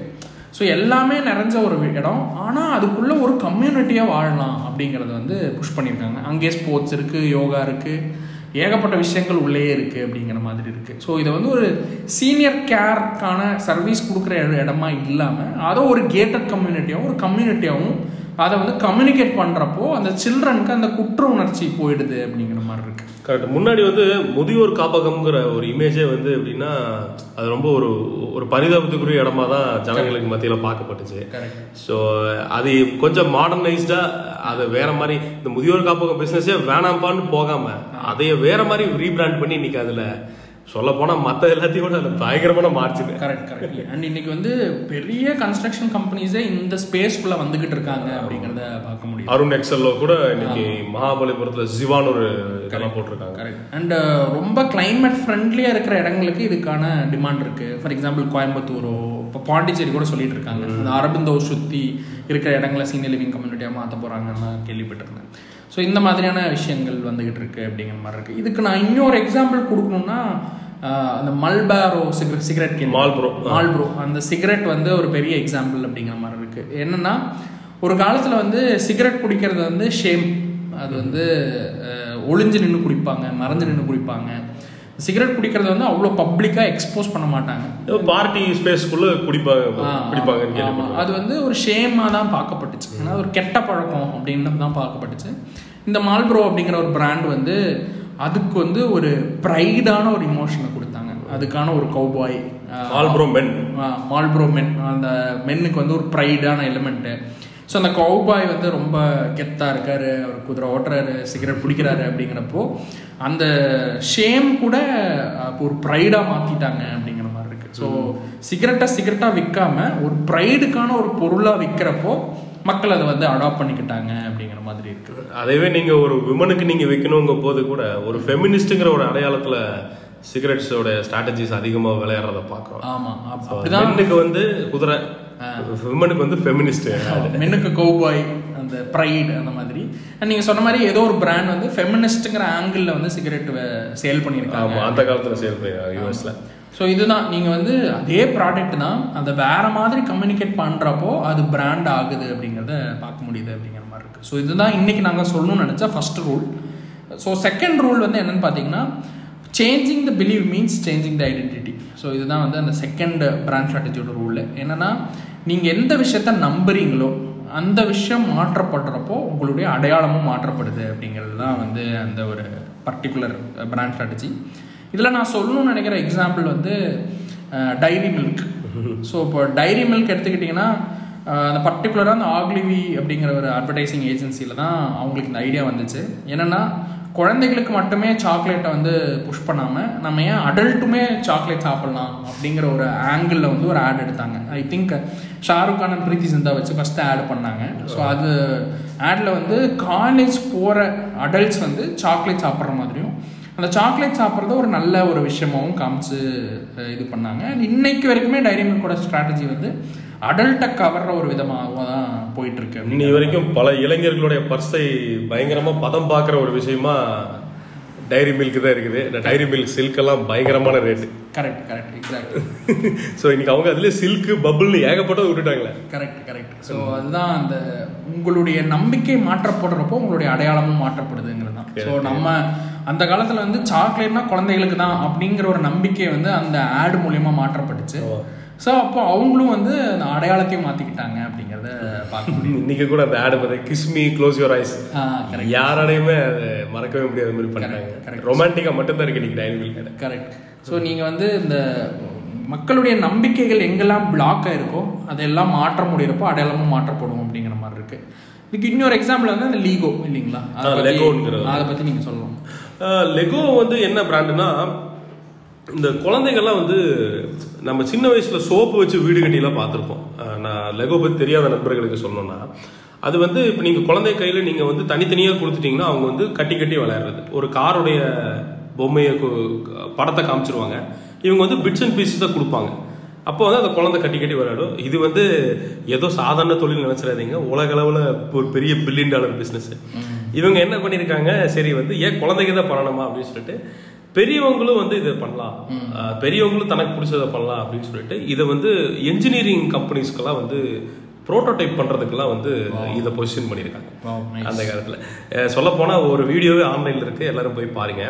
ஸோ எல்லாமே நிறைஞ்ச ஒரு இடம். ஆனால் அதுக்குள்ளே ஒரு கம்யூனிட்டியாக வாழலாம் அப்படிங்கிறத வந்து புஷ் பண்ணியிருக்காங்க. அங்கே ஸ்போர்ட்ஸ் இருக்குது யோகா இருக்குது ஏகப்பட்ட விஷயங்கள் உள்ளே இருக்கு அப்படிங்கிற மாதிரி இருக்குது ஸோ இதை வந்து ஒரு சீனியர் கேருக்கான சர்வீஸ் கொடுக்குற இடமா இல்லாமல் அதை ஒரு கேட்டட் கம்யூனிட்டியாகவும் ஒரு கம்யூனிட்டியாகவும் அதை வந்து கம்யூனிகேட் பண்ணுறப்போ அந்த சில்ட்ரனுக்கு அந்த குற்ற உணர்ச்சி போயிடுது அப்படிங்கிற மாதிரி இருக்கு. கரெக்ட் முன்னாடி வந்து முதியோர் காப்பகம்ங்கிற ஒரு இமேஜே வந்து எப்படின்னா அது ரொம்ப ஒரு ஒரு பரிதாபத்துக்குரிய இடமா தான் ஜனங்களுக்கு மத்தியில பார்க்கப்பட்டுச்சு. ஸோ அது கொஞ்சம் மாடர்னைஸ்டா அது வேற மாதிரி இந்த முதியோர் காப்பகம் பிசினஸே வேணாம்பான்னு போகாம அதைய வேற மாதிரி ரீபிராண்ட் பண்ணி இன்னைக்கு அதுல சொல்ல போனா மத்த எல்லாத்தையும் விட அதுல பயங்கரமான மார்ஜின் கரெக்ட் கரெக்ட் அண்ட் இன்னைக்கு வந்து பெரிய கன்ஸ்ட்ரக்ஷன் கம்பெனிஸே இந்த ஸ்பேஸ்க்குள்ள வந்துகிட்டு இருக்காங்க அப்படிங்கிறத பார்க்க முடியும் அருண் எக்ஸல்ல கூட இன்னைக்கு மகாபலிபுரத்துல ஜிவான் ஒரு இதெல்லாம் போட்டிருக்காங்க. கரெக்ட் அண்ட் ரொம்ப climate ஃப்ரெண்ட்லியாக இருக்கிற இடங்களுக்கு இதுக்கான டிமாண்ட் இருக்கு. ஃபார் எக்ஸாம்பிள் கோயம்புத்தூரோ இப்போ பாண்டிச்சேரி கூட சொல்லிட்டு இருக்காங்க. அந்த அரபிந்தோ சுற்றி இருக்கிற இடங்களை சீனியர் லிவிங் கம்யூனிட்டியாக மாற்ற போகிறாங்கன்னு கேள்விப்பட்டிருந்தேன் ஸோ இந்த மாதிரியான விஷயங்கள் வந்துகிட்டு இருக்கு அப்படிங்கிற மாதிரி இருக்கு. இதுக்கு நான் இன்னொரு எக்ஸாம்பிள் கொடுக்கணும்னா ஆஹ், அந்த Marlboro cigarette cigarette Marlboro. Marlboro அந்த சிகரெட் வந்து ஒரு பெரிய எக்ஸாம்பிள் அப்படிங்கிற மாதிரி இருக்கு. என்னன்னா ஒரு காலத்துல வந்து சிகரெட் குடிக்கிறது வந்து ஷேம் அது வந்து ஒளிஞ்சு நின்று குடிப்பாங்க மறைஞ்சு நின்று குடிப்பாங்க. சிகரெட் குடிக்கிறது வந்து அவ்வளோ பப்ளிக்காக எக்ஸ்போஸ் பண்ண மாட்டாங்க. பார்ட்டி ஸ்பேஸ்க்குள்ள குடிப்பாங்க. கேள்விப்பட்டேன் அது வந்து ஒரு ஷேமாக தான் பார்க்கப்பட்டுச்சு. ஏன்னா ஒரு கெட்ட பழக்கம் அப்படின்னு தான் பார்க்கப்பட்டுச்சு. இந்த மால்ப்ரோ அப்படிங்கிற ஒரு பிராண்ட் வந்து அதுக்கு வந்து ஒரு ப்ரைடான ஒரு இமோஷனை கொடுத்தாங்க. அதுக்கான ஒரு cowboy Marlboro men Marlboro men அந்த மென்னுக்கு வந்து ஒரு ப்ரைடான எலிமெண்ட்டு ஸோ அந்த கௌபாய் வந்து ரொம்ப கெத்தாக இருக்காரு அவர் குதிரை ஓட்டுறாரு சிகரெட் பிடிக்கிறாரு அப்படிங்கிறப்போ அந்த ஷேம் கூட ஒரு ப்ரைடாக மாற்றிட்டாங்க அப்படிங்கிற மாதிரி இருக்கு. ஸோ சிகரெட்டை சிகரெட்டாக விற்காம ஒரு ப்ரைடுக்கான ஒரு பொருளாக விற்கிறப்போ மக்கள் அதை வந்து அடாப்ட் பண்ணிக்கிட்டாங்க அப்படிங்கிற மாதிரி இருக்குது அதேவே நீங்க ஒரு விமனுக்கு நீங்க வைக்கணுங்க போது கூட ஒரு ஃபெமினிஸ்ட்ங்கிற ஒரு அடையாளத்துல சிகரெட்ஸோட ஸ்ட்ராட்டஜிஸ் அதிகமா விளையாடுறத பாக்குறோம் ஆமாம் அப்படிதான் வந்து குதிரை விமனுக்கு வந்து ஃபெமினிஸ்ட் மென்னுக்கு கௌபாய் அந்த ப்ரைட் அந்த மாதிரி. And நீங்க சொன்ன மாதிரி ஏதோ ஒரு பிராண்ட் வந்து ஃபெமினிஸ்ட்ங்கிற ஆங்கிள் வந்து சிகரெட் சேல் பண்ணியிருக்காங்க. அந்த காலத்துல சேல் பண்ணிருக்காங்க யூஎஸ்ல ஸோ இதுதான். நீங்க வந்து அதே ப்ராடக்ட் தான் அதை வேற மாதிரி கம்யூனிகேட் பண்றப்போ அது பிராண்ட் ஆகுது அப்படிங்கிறத பார்க்க முடியுது அப்படிங்கிற மாதிரி இருக்கு. ஸோ இதுதான் இன்னைக்கு நாங்கள் சொல்லணும்னு நினைச்சா first rule so second rule வந்து என்னன்னு பார்த்தீங்கன்னா changing the believe means changing the identity so இதுதான் வந்து அந்த செகண்ட் பிராண்ட் ஸ்ட்ராட்டஜியோட ரூல் என்னன்னா நீங்கள் எந்த விஷயத்த நம்புறீங்களோ அந்த விஷயம் மாற்றப்படுறப்போ உங்களுடைய அடையாளமும் மாற்றப்படுது அப்படிங்கிறது தான் வந்து அந்த ஒரு பர்டிகுலர் பிராண்ட் ஸ்ட்ராட்டஜி இதில் நான் சொல்லணும்னு நினைக்கிற எக்ஸாம்பிள் வந்து டைரி மில்க் ஸோ இப்போ டைரி மில்க் எடுத்துக்கிட்டிங்கன்னா அந்த பர்டிகுலராக அந்த ஆக்லிவி அப்படிங்கிற ஒரு அட்வர்டைசிங் ஏஜென்சியில் தான் அவங்களுக்கு இந்த ஐடியா வந்துச்சு. என்னென்னா குழந்தைகளுக்கு மட்டுமே சாக்லேட்டை வந்து புஷ் பண்ணாமல் நம்ம ஏன் அடல்ட்டுமே சாக்லேட் சாப்பிட்லாம் அப்படிங்கிற ஒரு ஆங்கிளில் வந்து ஒரு ஆட் எடுத்தாங்க. I think Shahrukh Khan and Preity Zinta வச்சு ஃபஸ்ட்டு ஆட் பண்ணாங்க. ஸோ அது ஆடில் வந்து காலேஜ் போகிற அடல்ட்ஸ் வந்து சாக்லேட் சாப்பிட்ற மாதிரியும் அந்த சாக்லேட் சாப்பிட்றத ஒரு நல்ல ஒரு விஷயமாவும் காமிச்சு இது பண்ணாங்க. இன்னைக்கு வரைக்குமே டைரி மில்கோட ஸ்ட்ராட்டஜி வந்து அடல்ட்டை கவர்ற ஒரு விதமாக தான் போயிட்டு இருக்கு இன்னி வரைக்கும் பல இளைஞர்களுடைய பர்ஸை பயங்கரமா பதம் பார்க்குற ஒரு விஷயமா டைரி மில்க் தான் இருக்குது. இந்த டைரி மில்க் சில்க் எல்லாம் பயங்கரமான rate correct correct exact so இன்னைக்கு அவங்க அதுல சில்க் பபுள்னு ஏகப்பட்டது விட்டுட்டாங்களே. கரெக்ட் கரெக்ட் ஸோ அதுதான் அந்த உங்களுடைய நம்பிக்கை மாற்றப்படுறப்போ உங்களுடைய அடையாளமும் மாற்றப்படுதுங்கிறது தான். ஸோ நம்ம அந்த காலத்தில் வந்து சாக்லேட்னா குழந்தைகளுக்கு தான் அப்படிங்கிற ஒரு நம்பிக்கை வந்து அந்த ஆடு மூலியமா மாற்றப்பட்டுச்சு. ஸோ அப்போ அவங்களும் வந்து அந்த அடையாளத்தையும் மாற்றிக்கிட்டாங்க அப்படிங்கிறத பார்க்க முடியும் இன்னைக்கு கூட அந்த ஆடு பார்த்து கிஸ்மி க்ளோஸ் யுவர் ஐஸ் யாராலையுமே அதை மறக்கவே முடியாத மாதிரி பண்ணாங்க ரொமான்டிக்கா மட்டும்தான் இருக்கு இன்னைக்கு டைரி மில்க் கடை கரெக்ட் ஸோ நீங்கள் வந்து இந்த மக்களுடைய நம்பிக்கைகள் எங்கெல்லாம் பிளாக் ஆயிருக்கோ அதெல்லாம் மாற்ற முடியிறப்போ அடையாளமும் மாற்றப்படும் அப்படிங்கிற மாதிரி இருக்கு. இதுக்கு இன்னொரு எக்ஸாம்பிள் வந்து அந்த லீகோ இல்லைங்களா? அதை பற்றி நீங்கள் சொல்லலாம் லெகோ வந்து என்ன பிராண்டுனா இந்த குழந்தைகள்லாம் வந்து நம்ம சின்ன வயசில் சோப்பு வச்சு வீடு கட்டிலாம் பார்த்துருப்போம். நான் லெகோ பற்றி தெரியாத நண்பர்களுக்கு சொல்லணும்னா அது வந்து இப்போ நீங்கள் குழந்தை கையில் நீங்கள் வந்து தனித்தனியாக கொடுத்துட்டீங்கன்னா அவங்க வந்து கட்டி கட்டி விளையாடுறது. ஒரு காருடைய பொம்மையை படத்தை காமிச்சிருவாங்க. இவங்க வந்து பிட்ஸ் அண்ட் பீசஸ் தான் கொடுப்பாங்க. அப்போ வந்து அந்த குழந்தை கட்டி கட்டி விளையாடும். இது வந்து ஏதோ சாதாரண தொழில் நினைச்சிடாதீங்க. உலக அளவில் ஒரு பெரிய பில்லியன் டாலர் பிஸ்னஸ் இவங்க என்ன பண்ணியிருக்காங்க? சரி வந்து ஏன் குழந்தைங்க தான் பண்ணணுமா அப்படின்னு சொல்லிட்டு பெரியவங்களும் வந்து இதை பண்ணலாம். பெரியவங்களும் தனக்கு பிடிச்சதை பண்ணலாம் அப்படின்னு சொல்லிட்டு இதை வந்து என்ஜினியரிங் கம்பெனிஸ்க்கெல்லாம் வந்து ப்ரோட்டோடைப் பண்றதுக்கெல்லாம் வந்து இதை பொசிஷன் பண்ணியிருக்காங்க. அந்த காலத்துல. சொல்ல போனா ஒரு வீடியோவே ஆன்லைன்ல இருக்கு. எல்லாரும் போய் பாருங்க.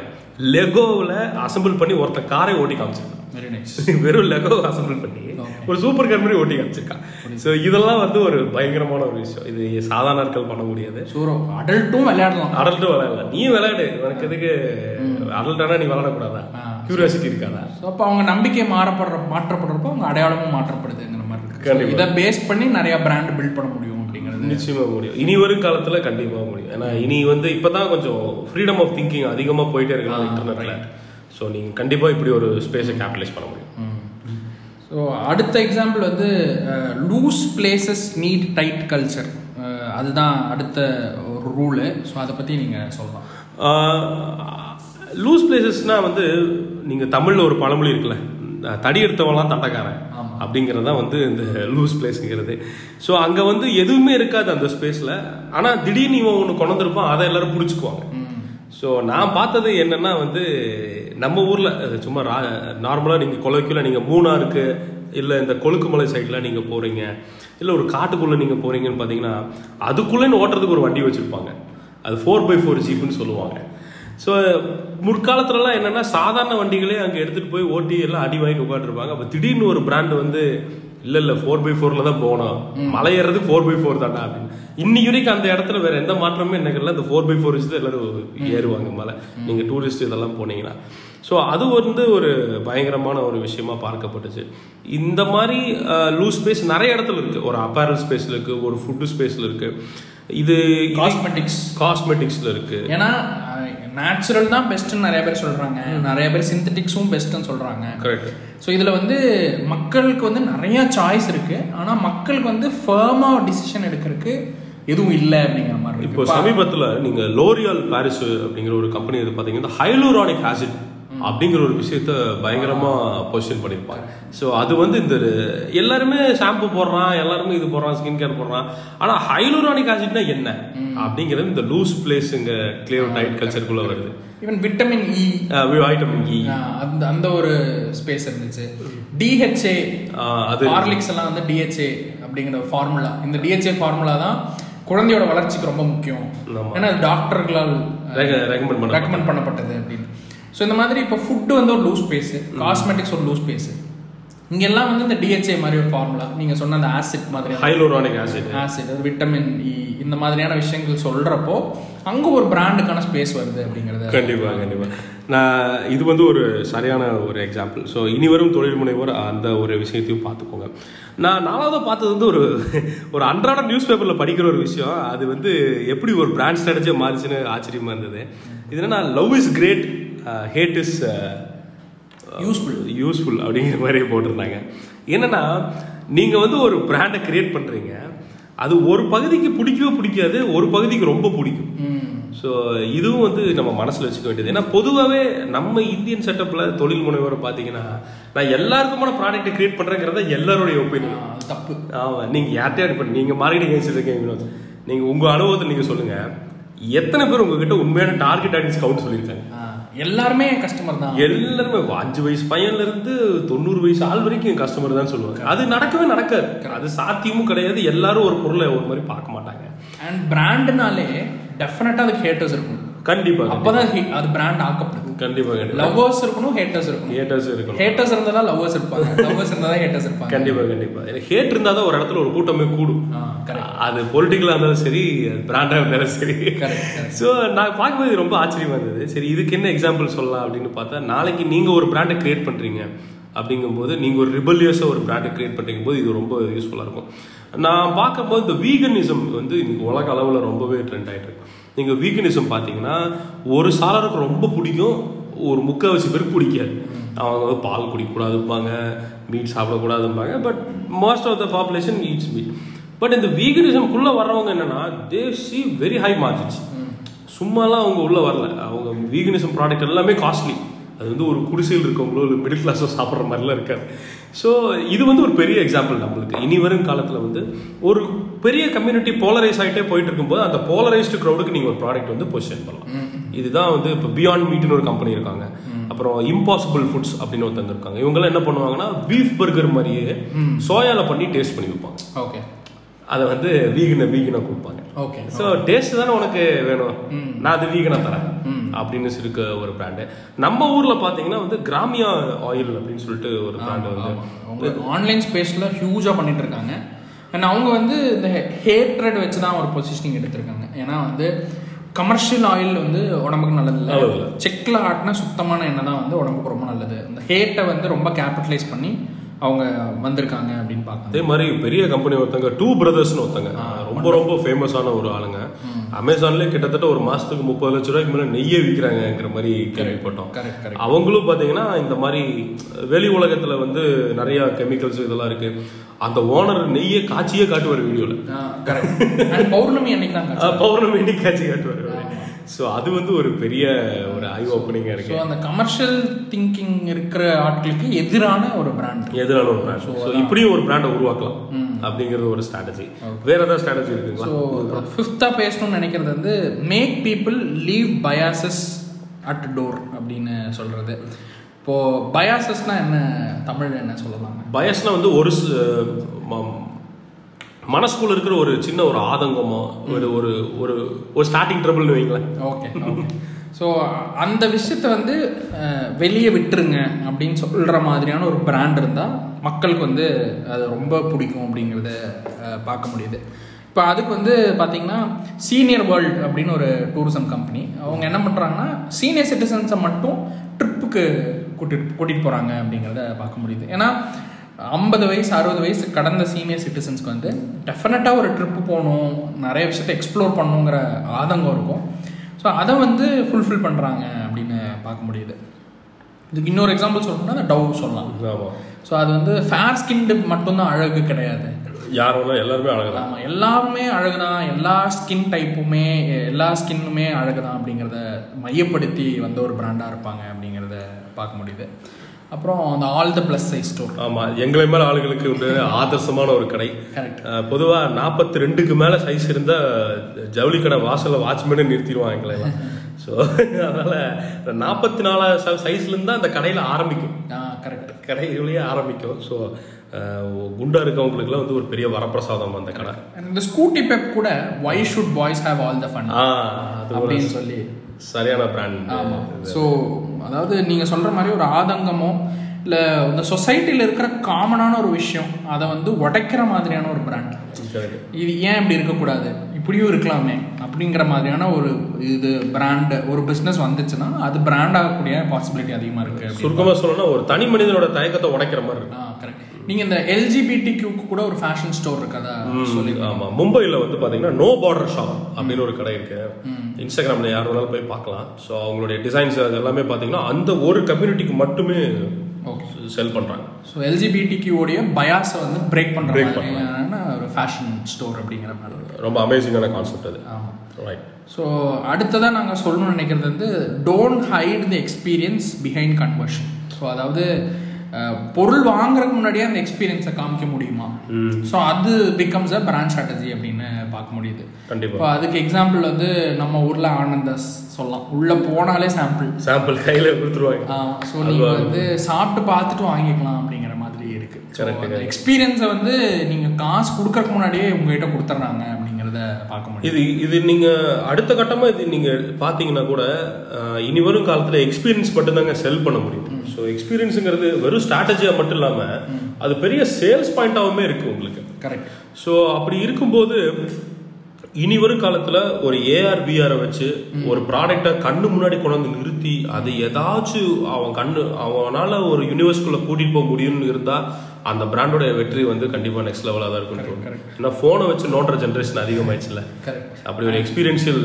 லெகோவில் அசெம்பிள் பண்ணி ஒருத்தன் காரை ஓட்டி காமிச்சிருக்கான். வெரி நைஸ் <laughs> வெறும் லெகோ அசெம்பிள் பண்ணி ஒரு சூப்பர் கார் மாதிரி ஓட்டி காமிச்சிருக்கான். ஸோ இதெல்லாம் வந்து ஒரு பயங்கரமான ஒரு விஷயம். இது சாதாரண நாட்கள் பண்ண முடியாது அடல்ட்டும் விளையாடலாம். அடல்ட்டும் விளையாடலாம் நீ விளையாடு. உனக்கு எதுக்கு? அடல்ட்டானா நீ விளையாடக்கூடாதா? கியூரியாசிட்டி இருக்காதா? ஸோ அப்போ அவங்க நம்பிக்கை மாறப்படுற மாற்றப்படுறப்போ அவங்க அடையாளமும் மாற்றப்படுதுங்கிற மாதிரி இருக்கு. இதை பேஸ் பண்ணி நிறைய பிராண்ட் பில்ட் பண்ண முடியும் அப்படிங்கிறது. நிச்சயமா முடியும். இனி வரும் காலத்துல கண்டிப்பா முடியும். ஏன்னா இனி வந்து இப்பதான் கொஞ்சம் ஃப்ரீடம் ஆஃப் திங்கிங் அதிகமா போயிட்டே இருக்கு இன்டர்நெட்ல ஸோ நீங்க கண்டிப்பா இப்படி ஒரு ஸ்பேஸை கேபிட்டலைஸ் பண்ண முடியும். ஸோ அடுத்த எக்ஸாம்பிள் வந்து loose places need tight culture அதுதான் அடுத்த ஒரு ரூலு ஸோ அதை பற்றி நீங்கள் சொல்லலாம். லூஸ் பிளேசஸ்னா வந்து நீங்க தமிழ்ல ஒரு பழமொழி இருக்குல்ல. தடி எடுத்தவன்லாம் தட்டக்காரன் அப்படிங்கிறது தான் வந்து இந்த லூஸ் பிளேஸுங்கிறது ஸோ அங்கே வந்து எதுவுமே இருக்காது அந்த ஸ்பேஸில் ஆனால் திடீர்னு இவன் ஒன்று கொண்டு வந்திருப்பான் அதை எல்லாரும் பிடிச்சிக்குவாங்க. ஸோ நான் பார்த்தது என்னன்னா வந்து நம்ம ஊரில் சும்மா நார்மலாக நீங்கள் கொலைக்குள்ள நீங்கள் மூணாருக்கு இல்லை இந்த கொழுக்குமலை சைடில் நீங்கள் போகிறீங்க இல்லை ஒரு காட்டுக்குள்ளே நீங்கள் போகிறீங்கன்னு பார்த்தீங்கன்னா அதுக்குள்ளேன்னு ஓட்டுறதுக்கு ஒரு வண்டி வச்சுருப்பாங்க. அது ஃபோர் பை ஃபோர் ஜீப்புன்னு சொல்லுவாங்க. ஸோ முற்காலத்துலலாம் என்னன்னா சாதாரண வண்டிகளே அங்கே எடுத்துகிட்டு போய் ஓட்டி எல்லாம் அடி வாங்கிட்டு உட்காந்துருப்பாங்க அப்போ திடீர்னு ஒரு பிராண்ட் வந்து இல்ல இல்ல ஃபோர் பை ஃபோர்ல தான் போகணும். மலை ஏறது ஃபோர் பை ஃபோர் தானே அப்படின்னு. இன்னைக்கு வரைக்கும் அந்த இடத்துல வேற எந்த மாற்றமே எனக்கு இல்லை. இந்த ஃபோர் பை ஃபோர் வச்சு தான் எல்லாரும் ஏறுவாங்க மலை. நீங்க டூரிஸ்ட் இதெல்லாம் போனீங்கன்னா. ஸோ அது வந்து ஒரு பயங்கரமான ஒரு விஷயமா பார்க்கப்பட்டுச்சு. இந்த மாதிரி லூஸ் ஸ்பேஸ் நிறைய இடத்துல இருக்கு. ஒரு அப்பேரல் ஸ்பேஸ்ல இருக்கு ஒரு ஃபுட்டு ஸ்பேஸ்ல இருக்கு. இது காஸ்மெட்டிக்ஸ் காஸ்மெட்டிக்ஸ்ல இருக்கு. ஏன்னா நேச்சுரல் தான் பெஸ்ட்னு நிறைய பேர் சொல்றாங்க. நிறைய பேர் சிந்தட்டிக்ஸும் பெஸ்ட்னு சொல்றாங்க. கரெக்ட் ஸோ இதில் வந்து மக்களுக்கு வந்து நிறைய சாய்ஸ் இருக்கு. ஆனால் மக்களுக்கு வந்து ஃபேர்மாக டிசிஷன் எடுக்கிறதுக்கு எதுவும் இல்லை அப்படிங்கிற மாதிரி இப்போ சமீபத்துல நீங்க லோரியால் பாரிஸ் அப்படிங்கிற ஒரு கம்பெனி இது பாத்தீங்கன்னா ஹைலூரானிக் ஆசிட் அப்படிங்கிற ஒரு விஷயத்த பயங்கரமா பொசிஷன் பண்ணிருப்பாங்க ஸோ அது வந்து இந்த எல்லாருமே ஷாம்பு போடுறான் எல்லாருமே இது போடுறான் ஸ்கின் கேர் போடுறான். ஆனா ஹைலூரானிக் ஆசிட்னா என்ன? அப்படிங்கிறது இந்த லூஸ் பிளேஸ் இங்க கிளியர் டைட் கல்ச்சருக்குள்ள வருது. Even vitamin E vitamin E அந்த அந்த ஒரு ஸ்பேஸ் இருந்துச்சு. டிஹெச்ஏ அது ஹார்லிக்ஸ் எல்லாம் வந்து டிஹெச்ஏ அப்படிங்கிற ஃபார்முலா இந்த டிஹெச்ஏ ஃபார்முலா தான் குழந்தையோட வளர்ச்சிக்கு ரொம்ப முக்கியம். ஏன்னா டாக்டர்களால் ரெக்கமெண்ட் பண்ணப்பட்டது அப்படின்னு. ஸோ இந்த மாதிரி இப்போ ஃபுட்டு வந்து ஒரு லூஸ் ஸ்பேஸ் காஸ்மெட்டிக்ஸ் ஒரு லூஸ் ஸ்பேஸ் இங்கெல்லாம் வந்து இந்த டிஹெச்ஏ மாதிரி ஒரு ஃபார்முலா நீங்க சொன்ன அந்த ஆசிட் மாதிரி. ஹைலூரானிக் ஆசிட் ஆசிட் அது விட்டமின் இ இந்த மாதிரியான விஷயங்கள் சொல்றப்போ அங்க ஒரு பிராண்டுக்கான ஸ்பேஸ் வருது அப்படிங்கறது. கண்டிப்பா கண்டிப்பா. நான் இது வந்து ஒரு சரியான ஒரு எக்ஸாம்பிள் ஸோ இனி வரும் தொழில் முனைவோர் அந்த ஒரு விஷயத்தையும் பார்த்துக்கோங்க. நான் நாலாவது பார்த்தது வந்து ஒரு ஒரு அன்றாட நியூஸ் பேப்பரில் படிக்கிற ஒரு விஷயம். அது வந்து எப்படி ஒரு பிராண்ட் ஸ்ட்ராட்டஜியாக மாறிச்சுன்னு ஆச்சரியமா இருந்தது. இது என்னன்னா love is great hate is useful useful அப்படிங்கிற மாதிரி போட்டிருந்தாங்க. என்னன்னா நீங்கள் வந்து ஒரு பிராண்டை கிரியேட் பண்ணுறீங்க அது ஒரு பகுதிக்கு பிடிக்கவே பிடிக்காது ஒரு பகுதிக்கு ரொம்ப பிடிக்கும். ஸோ இதுவும் வந்து நம்ம மனசில் வச்சுக்க வேண்டியது. ஏன்னா பொதுவாகவே நம்ம இந்தியன் செட்டப்பில் தொழில் முனைவோரை பார்த்தீங்கன்னா நான் எல்லாருக்குமான ப்ராடக்ட்டை கிரியேட் பண்ணுறேங்கிறத எல்லாருடைய ஒப்பீனியன் தப்பு. ஆமாம் நீங்கள் யார்கிட்டயா இப்போ நீங்கள் மார்க்கெட்டிங் ஏஜென்சி இருக்கீங்க வினோத். நீங்கள் உங்கள் அனுபவத்தை நீங்கள் சொல்லுங்கள் எத்தனை பேர் உங்ககிட்ட உண்மையான டார்கெட் ஆடியன்ஸ் கவுண்ட் சொல்லியிருக்காங்க? எல்லாருமே கஸ்டமர் தான். எல்லாருமே அஞ்சு வயசு பையன்ல இருந்து தொண்ணூறு வயசு ஆள் வரைக்கும் கஸ்டமர் தான் சொல்லுவாங்க. அது நடக்கவே நடக்காது. அது சாத்தியமும் கிடையாது. எல்லாரும் ஒரு பொருளை ஒரு மாதிரி பார்க்க மாட்டாங்க. அண்ட் பிராண்டுனாலே டெஃபினட்டா அதுக்கு ஹேட்டர்ஸ் இருக்கும். கண்டிப்பா அப்பதான் அது பிராண்ட் ஆக்கப்படுது கண்டிப்பா லவ்வர்ஸ் இருக்கணும் ஹேட்டர்ஸ் இருக்கணும். ஹேட்டர்ஸ் இருக்கணும். ஹேட்டர்ஸ் இருந்தா தான் லவ்வர்ஸ் இருப்பாங்க. லவ்வர்ஸ் இருந்தா தான் ஹேட்டர்ஸ் இருப்பாங்க. கண்டிப்பா கண்டிப்பா. ஹேட் இருந்தா தான் ஒரு இடத்துல ஒரு கூட்டமே கூடும். அது பொலிட்டிக்கலா இருந்தாலும் சரி பிராண்டா இருந்தாலும் சரி. ஸோ நான் பார்க்கும்போது ரொம்ப ஆச்சரியமா இருந்தது. சரி இதுக்கு என்ன எக்ஸாம்பிள் சொல்லலாம் அப்படின்னு பார்த்தா நாளைக்கு நீங்க ஒரு பிராண்டை கிரியேட் பண்றீங்க அப்படிங்கும்போது நீங்க ஒரு ரிபல்லியஸாக ஒரு பிராண்டை கிரியேட் பண்ணுறீங்க போது இது ரொம்ப யூஸ்ஃபுல்லாக இருக்கும். நான் பார்க்கும்போது இந்த வீகனிசம் வந்து இன்னைக்கு உலக அளவில் ரொம்பவே ட்ரெண்ட் ஆயிட்டு இருக்கு. நீங்க வீகனிசம் பார்த்தீங்கன்னா ஒரு சாலருக்கு ரொம்ப பிடிக்கும் ஒரு முக்கால்வாசி பேருக்கு பிடிக்காது. அவங்க வந்து பால் குடிக்கக்கூடாதுப்பாங்க meat சாப்பிடக்கூடாதும்பாங்க but most of the population eats meat but இந்த வீகனிசம்குள்ளே வர்றவங்க என்னன்னா they see very high margins சும்மாலாம் அவங்க உள்ள வரல. அவங்க வீகனிசம் ப்ராடக்ட் எல்லாமே காஸ்ட்லி அது வந்து ஒரு குடிசையில் இருக்கவங்களோ இல்லை மிடில் கிளாஸோ சாப்பிட்ற மாதிரிலாம் இருக்காது. ஸோ இது வந்து ஒரு பெரிய எக்ஸாம்பிள் நம்மளுக்கு. இனி வரும் காலத்தில் வந்து ஒரு பெரிய கம்யூனிட்டி போலரைஸ் ஆகிட்டே போயிட்டு இருக்கும்போது அந்த போலரைஸ்டு க்ரௌடுக்கு நீங்கள் ஒரு ப்ராடக்ட் வந்து பொசிஷன் பண்ணலாம். இதுதான் வந்து இப்போ பியாண்ட் மீட்னு ஒரு கம்பெனி இருக்காங்க. அப்புறம் இம்பாசிபிள் ஃபுட்ஸ் அப்படின்னு ஒருத்தங்க இருக்காங்க. இவங்கெல்லாம் என்ன பண்ணுவாங்கன்னா பீஃப் பர்கர் மாதிரியே சோயால பண்ணி டேஸ்ட் பண்ணி வைப்பாங்க. ஓகே அதை வந்து வீகனை வீகனா கொடுப்பாங்க. ஓகே ஸோ டேஸ்ட் தானே உனக்கு வேணும். நான் அது வீகனா தரேன் அப்படின்னு இருக்க ஒரு பிராண்டு நம்ம ஊர்ல பாத்தீங்கன்னா வந்து கிராமியா ஆயில் அப்படின்னு சொல்லிட்டு ஒரு பிராண்ட் வந்து ஆன்லைன் ஸ்பேஸ்ல ஹியூஜா பண்ணிட்டு இருக்காங்க. அண்ட் அவங்க வந்து இந்த ஹேட்ரட் வச்சு தான் ஒரு பொசிஷனிங் எடுத்திருக்காங்க. ஏன்னா வந்து கமர்ஷியல் ஆயில் வந்து உடம்புக்கு நல்லது இல்லை. செக்ல ஆட்டின சுத்தமான எண்ணெய் தான் வந்து உடம்புக்கு ரொம்ப நல்லது. இந்த ஹேட்டை வந்து ரொம்ப கேபிட்டலைஸ் பண்ணி அவங்க வந்திருக்காங்க அப்படின்னு பார்க்கணும். அதே மாதிரி பெரிய கம்பெனி ஒருத்தங்க டூ பிரதர்ஸ்னு ஒருத்தங்க. ரொம்ப ரொம்ப ஃபேமஸான ஒரு ஆளுங்க. அமேசான்லேயே கிட்டத்தட்ட ஒரு மாசத்துக்கு முப்பது லட்ச ரூபாய்க்கு மேலே நெய்யே விற்கிறாங்கிற மாதிரி கேள்விப்பட்டோம். அவங்களும் பார்த்தீங்கன்னா இந்த மாதிரி வெளி உலகத்தில் வந்து நிறைய கெமிக்கல்ஸ் இதெல்லாம் இருக்கு. அந்த ஓனர் நெய்யை காய்ச்சியே காட்டுவார் வீடியோவில் பௌர்ணமி அன்னைக்கு. பௌர்ணமி அன்னைக்கு காய்ச்சி காட்டுவார். ஸோ அது வந்து ஒரு பெரிய ஐ ஓப்பனிங்காக ஸோ இருக்கு அந்த கமர்ஷியல் திங்கிங் இருக்கிற ஆட்களுக்கு எதிரான ஒரு பிராண்ட் எதிரான ஒரு பிராண்ட் ஸோ இப்படியும் ஒரு பிராண்டை உருவாக்கலாம் அப்படிங்கிறது ஒரு ஸ்ட்ராட்டஜி வேற ஏதாவது ஸ்ட்ராட்டஜி இருக்குங்களா? ஸோ ஃபிஃப்த்தாக பேசணும்னு நினைக்கிறது வந்து make people leave biases at door அப்படின்னு சொல்றது. இப்போ பயாசஸ்னா என்ன? தமிழ் என்ன சொல்லலாம் பயஸ்னா வந்து ஒரு ஸ்- மனசுக்குள்ள இருக்கிற ஒரு சின்ன ஒரு ஆதங்கமோ ஒரு ஒரு ஒரு ஸ்டார்டிங் ட்ரபிள்னு வைங்களேன். ஓகே ஸோ அந்த விஷயத்தை வந்து வெளியே விட்டுருங்க அப்படின்னு சொல்கிற மாதிரியான ஒரு பிராண்ட் இருந்தால் மக்களுக்கு வந்து அது ரொம்ப பிடிக்கும் அப்படிங்கிறத பார்க்க முடியுது. இப்போ அதுக்கு வந்து பார்த்தீங்கன்னா சீனியர் வேர்ல்ட் அப்படின்னு ஒரு டூரிசம் கம்பெனி அவங்க என்ன பண்ணுறாங்கன்னா சீனியர் சிட்டிசன்ஸை மட்டும் ட்ரிப்புக்கு கூட்டிட்டு கூட்டிகிட்டு போகிறாங்க அப்படிங்கிறத பார்க்க முடியுது. ஏன்னா ஐம்பது வயசு அறுபது வயசு கடந்த சீனியர் சிட்டிசன்ஸ்க்கு வந்து டெஃபினட்டாக ஒரு ட்ரிப்பு போகணும் நிறைய விஷயத்தை எக்ஸ்ப்ளோர் பண்ணுங்கிற ஆதங்கம் இருக்கும். ஸோ அதை வந்து ஃபுல்ஃபில் பண்ணுறாங்க அப்படின்னு பார்க்க முடியுது. இதுக்கு இன்னொரு எக்ஸாம்பிள் சொல்லணும்னா அந்த டவ் சொல்லலாம். ஸோ அது வந்து ஃபேர் ஸ்கின்டு மட்டும்தான் அழகு கிடையாது. யார் வேணா எல்லாருமே அழகுதான். ஆமாம் எல்லாருமே அழகுதான். எல்லா ஸ்கின் டைப்புமே எல்லா ஸ்கின்னுமே அழகுதான் அப்படிங்கிறத மையப்படுத்தி வந்த ஒரு பிராண்டாக இருப்பாங்க அப்படிங்கிறத பார்க்க முடியுது. அப்புறம் அந்த all the plus size store. ஆமா எங்களை மேல ஆளுகளுக்கு வந்து ஆதர்சமான ஒரு கடை. Correct. அஹ், பொதுவா நாற்பத்தி ரெண்டுக்கு மேல சைஸ் இருந்தா ஜவுளி கடை வாசல்ல வாட்ச்மேனே நிறுத்திடுவாங்க எங்களை எல்லாம். <laughs> ஸோ அதனால நாற்பத்தி நாலு சைஸ்ல இருந்தா அந்த கடையில ஆரம்பிக்கும். கரெக்ட் கடையிலேயே ஆரம்பிக்கும். ஸோ குண்டா இருக்கவங்களுக்குலாம் வந்து ஒரு பெரிய வரப்பிரசாதம் அந்த கடை. இந்த ஸ்கூட்டி பெப் கூட why should boys have all the fun ஆ அப்படின்னு சொல்லி. சரியான பிராண்ட் ஆமாம் ஸோ அதாவது நீங்கள் சொல்கிற மாதிரி ஒரு ஆதங்கமோ இல்லை இந்த சொசைட்டியில் இருக்கிற காமனான ஒரு விஷயம் அதை வந்து உடைக்கிற மாதிரியான ஒரு பிராண்ட் இது ஏன் இப்படி இருக்கக்கூடாது? இப்படியும் இருக்கலாமே அப்படிங்கிற மாதிரியான ஒரு இது பிராண்ட் ஒரு பிஸ்னஸ் வந்துச்சுன்னா அது பிராண்ட் ஆகக்கூடிய பாசிபிலிட்டி அதிகமாக இருக்கு. சுருக்கமா சொல்லணும்னா ஒரு தனி மனிதனோட தயக்கத்தை உடைக்கிற மாதிரி இருக்கு. கரெக்ட் நீங்கள் இந்த எல்ஜிபிடி கியூக்கு கூட ஒரு ஃபேஷன் ஸ்டோர் இருக்கதா சொல்லி ஆமா. மும்பைல வந்து பாத்தீங்கன்னா நோ பார்டர் ஷாப் அப்படின்னு ஒரு கடை இருக்கு. இன்ஸ்டாகிராம்ல யார் வேணாலும் போய் பார்க்கலாம். ஸோ அவங்களுடைய டிசைன்ஸ் அது எல்லாமே பாத்தீங்கன்னா அந்த ஒரு கம்யூனிட்டிக்கு மட்டுமே ஓகே செல் பண்றாங்க. ஸோ எல்ஜிபிடி கியூடைய பயாஸை வந்து பிரேக் Break மாதிரியான ஒரு ஃபேஷன் ஸ்டோர் அப்படிங்கிற மாதிரி. ரொம்ப அமேசிங்கான கான்செப்ட் அது. ஆமாம் ரைட் ஸோ அடுத்ததாக நாங்கள் சொல்லணும்னு நினைக்கிறது வந்து don't hide the experience behind conversion so அதாவது பொருள் வாங்குறதுக்கு முன்னாடியே அந்த எக்ஸ்பீரியன்ஸை காமிக்க முடியுமா? ஸோ அது பிகம்ஸ் அ பிராண்ட் ஸ்ட்ராட்டஜி அப்படின்னு பார்க்க முடியுது. இப்போ அதுக்கு எக்ஸாம்பிள் வந்து நம்ம ஊரில் ஆனந்தஸ் சொல்லலாம். உள்ளே போனாலே சாம்பிள் சாம்பிள் கையில கொடுத்துருவாங்க. ஸோ நீங்கள் வந்து சாப்பிட்டு பார்த்துட்டு வாங்கிக்கலாம் அப்படிங்கிற மாதிரி இருக்கு. Correct, அந்த எக்ஸ்பீரியன்ஸை வந்து நீங்கள் காசு கொடுக்கறதுக்கு முன்னாடியே உங்ககிட்ட கொடுத்துட்றாங்க அப்படிங்கிறத பார்க்க முடியும். இது இது நீங்க அடுத்த கட்டமா இது நீங்க பாத்தீங்கன்னா கூட இனி வரும் காலத்துல எக்ஸ்பீரியன்ஸ் மட்டும்தாங்க செல் பண்ண முடியும். ஸோ எக்ஸ்பீரியன்ஸுங்கிறது வெறும் ஸ்ட்ராட்டஜியா மட்டும் இல்லாம அது பெரிய சேல்ஸ் பாயிண்டாவுமே இருக்கு உங்களுக்கு. கரெக்ட் ஸோ அப்படி இருக்கும்போது இனி வரும் காலத்துல ஒரு ஏஆர் விஆரை வச்சு ஒரு ப்ராடக்டை கண்ணு முன்னாடி கொண்டு வந்து நிறுத்தி அது ஏதாச்சும் அவன் கண்ணு அவனால ஒரு யூனிவர்ஸ்குள்ள கூட்டிட்டு போக முடியும்னு இருந்தா அந்த பிராண்டோட வெற்றி வந்து கண்டிப்பா நெக்ஸ்ட் லெவலாக தான் இருக்கும். ஏன்னா போனை வச்சு நோண்டுற ஜென்ரேஷன் அதிகமாயிடுச்சுல கரெக்ட் அப்படி ஒரு எக்ஸ்பீரியன்ஷியல்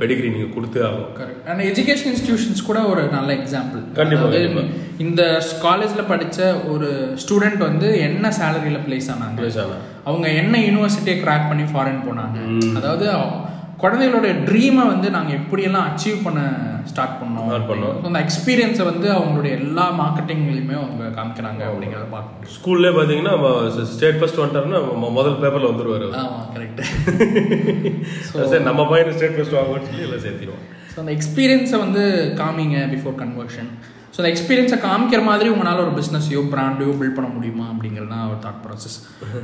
பெடிகிரி நீங்க கொடுத்தே ஆகும் கரெக்ட் அண்ட் எஜுகேஷன் இன்ஸ்டிடியூஷன்ஸ் கூட ஒரு நல்ல எக்ஸாம்பிள் கண்டிப்பா, அதாவது கண்டிப்பா. இந்த காலேஜில் படிச்ச ஒரு ஸ்டூடெண்ட் வந்து என்ன சேலரியில் பிளேஸ் ஆனாங்க? Place ஆனா. அவங்க என்ன யூனிவர்சிட்டியை கிராக் பண்ணி ஃபாரின் போனாங்க. அதாவது குழந்தைகளோட ட்ரீமை வந்து நாங்கள் எப்படியெல்லாம் அச்சீவ் பண்ண ஸ்டார்ட் பண்ணோம். பண்ணோம். அந்த எக்ஸ்பீரியன்ஸை வந்து அவங்களுடைய எல்லா மார்க்கெட்டிங்லையுமே அவங்க காமிக்கிறாங்க அப்படிங்கிறத பார்க்க முடியும் ஸ்கூல்லே பார்த்தீங்கன்னா ஸ்டேட் ஃபர்ஸ்ட் வந்துட்டாருன்னா முதல் பேப்பர்ல வந்துருவாரு. ஆமாம் கரெக்ட் <laughs> சரி நம்ம பையன் ஸ்டேட் ஃபர்ஸ்ட் வாங்குவோம்னு சொல்லி எல்லாம் சேர்த்திடுவோம். ஸோ அந்த எக்ஸ்பீரியன்ஸை வந்து காமிங்க பிஃபோர் கன்வர்ஷன் ஸோ அந்த எக்ஸ்பீரியன்ஸை காமிக்கிற மாதிரி உங்களால் ஒரு பிஸ்னஸையோ பிராண்டையோ பில்ட் பண்ண முடியுமா அப்படிங்கிறது தான் ஒரு தாட் ப்ராசஸ்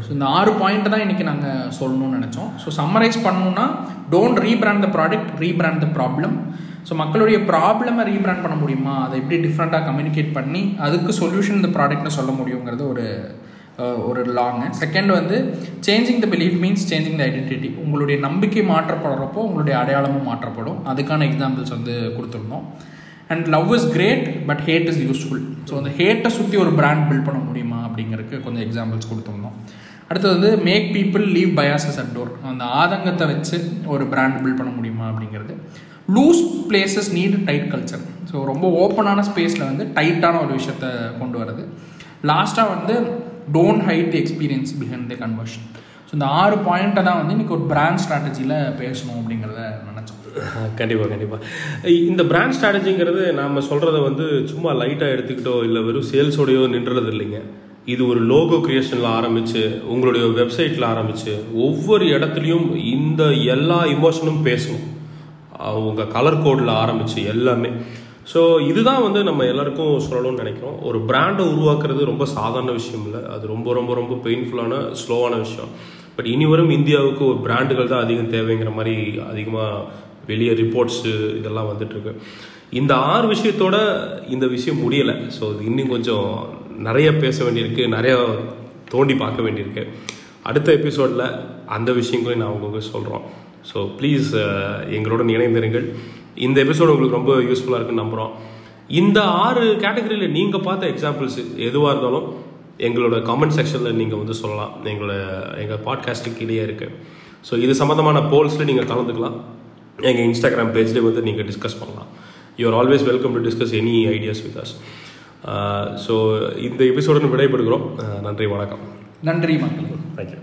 ஸோ இந்த ஆறு பாயிண்ட் தான் இன்றைக்கி நாங்கள் சொல்லணும்னு நினச்சோம். ஸோ சம்மரைஸ் பண்ணணும்னா don't rebrand the product rebrand the problem so மக்களுடைய ப்ராப்ளமை ரீபிராண்ட் பண்ண முடியுமா? அதை எப்படி டிஃப்ரெண்ட்டாக கம்யூனிகேட் பண்ணி அதுக்கு சொல்யூஷன் இந்த ப்ராடக்ட்னு சொல்ல முடியுங்கிறது ஒரு ஒரு லாங்கு செகண்ட் வந்து changing the belief means changing the identity உங்களுடைய நம்பிக்கை மாற்றப்படுறப்போ உங்களுடைய அடையாளமும் மாற்றப்படும். அதுக்கான எக்ஸாம்பிள்ஸ் வந்து கொடுத்துருந்தோம். And love is great but hate is useful so அந்த ஹேட்டை சுற்றி ஒரு பிராண்ட் பில்ட் பண்ண முடியுமா அப்படிங்கிறதுக்கு கொஞ்சம் எக்ஸாம்பிள்ஸ் கொடுத்துருந்தோம் அடுத்தது வந்து make people leave biases at door அந்த ஆதங்கத்தை வச்சு ஒரு பிராண்ட் பில்ட் பண்ண முடியுமா அப்படிங்கிறது. Loose places need tight culture so ரொம்ப ஓப்பனான ஸ்பேஸில் வந்து டைட்டான ஒரு விஷயத்த கொண்டு வருது லாஸ்ட்டாக வந்து don't hide experience behind the conversion so இந்த ஆறு பாயிண்ட்டை தான் வந்து இன்றைக்கி ஒரு பிராண்ட் ஸ்ட்ராட்டஜியில் பேசணும் அப்படிங்கிறத நினச்சோம். கண்டிப்பாக கண்டிப்பாக இந்த பிராண்ட் ஸ்ட்ராட்டஜிங்கிறது நாம் சொல்கிறத வந்து சும்மா லைட்டாக எடுத்துக்கிட்டோ இல்லை வெறும் சேல்ஸோடயோ நின்றது இல்லைங்க. இது ஒரு லோகோ கிரியேஷனில் ஆரம்பித்து உங்களுடைய வெப்சைட்டில் ஆரம்பித்து ஒவ்வொரு இடத்துலையும் இந்த எல்லா இமோஷனும் பேசணும். அவங்க கலர் கோடில் ஆரம்பித்து எல்லாமே. ஸோ இதுதான் வந்து நம்ம எல்லாருக்கும் சொல்லணும்னு நினைக்கிறோம். ஒரு பிராண்டை உருவாக்குறது ரொம்ப சாதாரண விஷயம் இல்லை. அது ரொம்ப ரொம்ப ரொம்ப பெயின்ஃபுல்லான ஸ்லோவான விஷயம். பட் இனி வரும் இந்தியாவுக்கு ஒரு பிராண்டுகள் தான் அதிகம் தேவைங்கிற மாதிரி அதிகமாக வெளியே ரிப்போர்ட்ஸு இதெல்லாம் வந்துட்டுருக்கு. இந்த ஆறு விஷயத்தோட இந்த விஷயம் முடியலை. ஸோ இது இன்னும் கொஞ்சம் நிறைய பேச வேண்டியிருக்கு. நிறைய தோண்டி பார்க்க வேண்டியிருக்கு. அடுத்த எபிசோடில் அந்த விஷயங்களையும் நான் உங்களுக்கு சொல்கிறோம் ஸோ ப்ளீஸ் எங்களுடன் இணைந்திருங்கள். இந்த எபிசோடு உங்களுக்கு ரொம்ப யூஸ்ஃபுல்லாக இருக்குன்னு நம்புகிறோம் இந்த ஆறு கேட்டகரியில் நீங்கள் பார்த்த எக்ஸாம்பிள்ஸ் எதுவாக இருந்தாலும் எங்களோட கமெண்ட் செக்ஷனில் நீங்கள் வந்து சொல்லலாம். எங்களோட எங்கள் பாட்காஸ்ட்டுக்கு கீழே இருக்குது ஸோ இது சம்மந்தமான போல்ஸில் நீங்கள் கலந்துக்கலாம். எங்கள் இன்ஸ்டாகிராம் பேஜ்லேயே வந்து நீங்கள் டிஸ்கஸ் பண்ணலாம். You are always welcome to discuss any ideas with us so இந்த எபிசோடுன்னு விடைபெறுகிறோம். அஹ் நன்றி வணக்கம். நன்றி மக்கள். தேங்க்யூ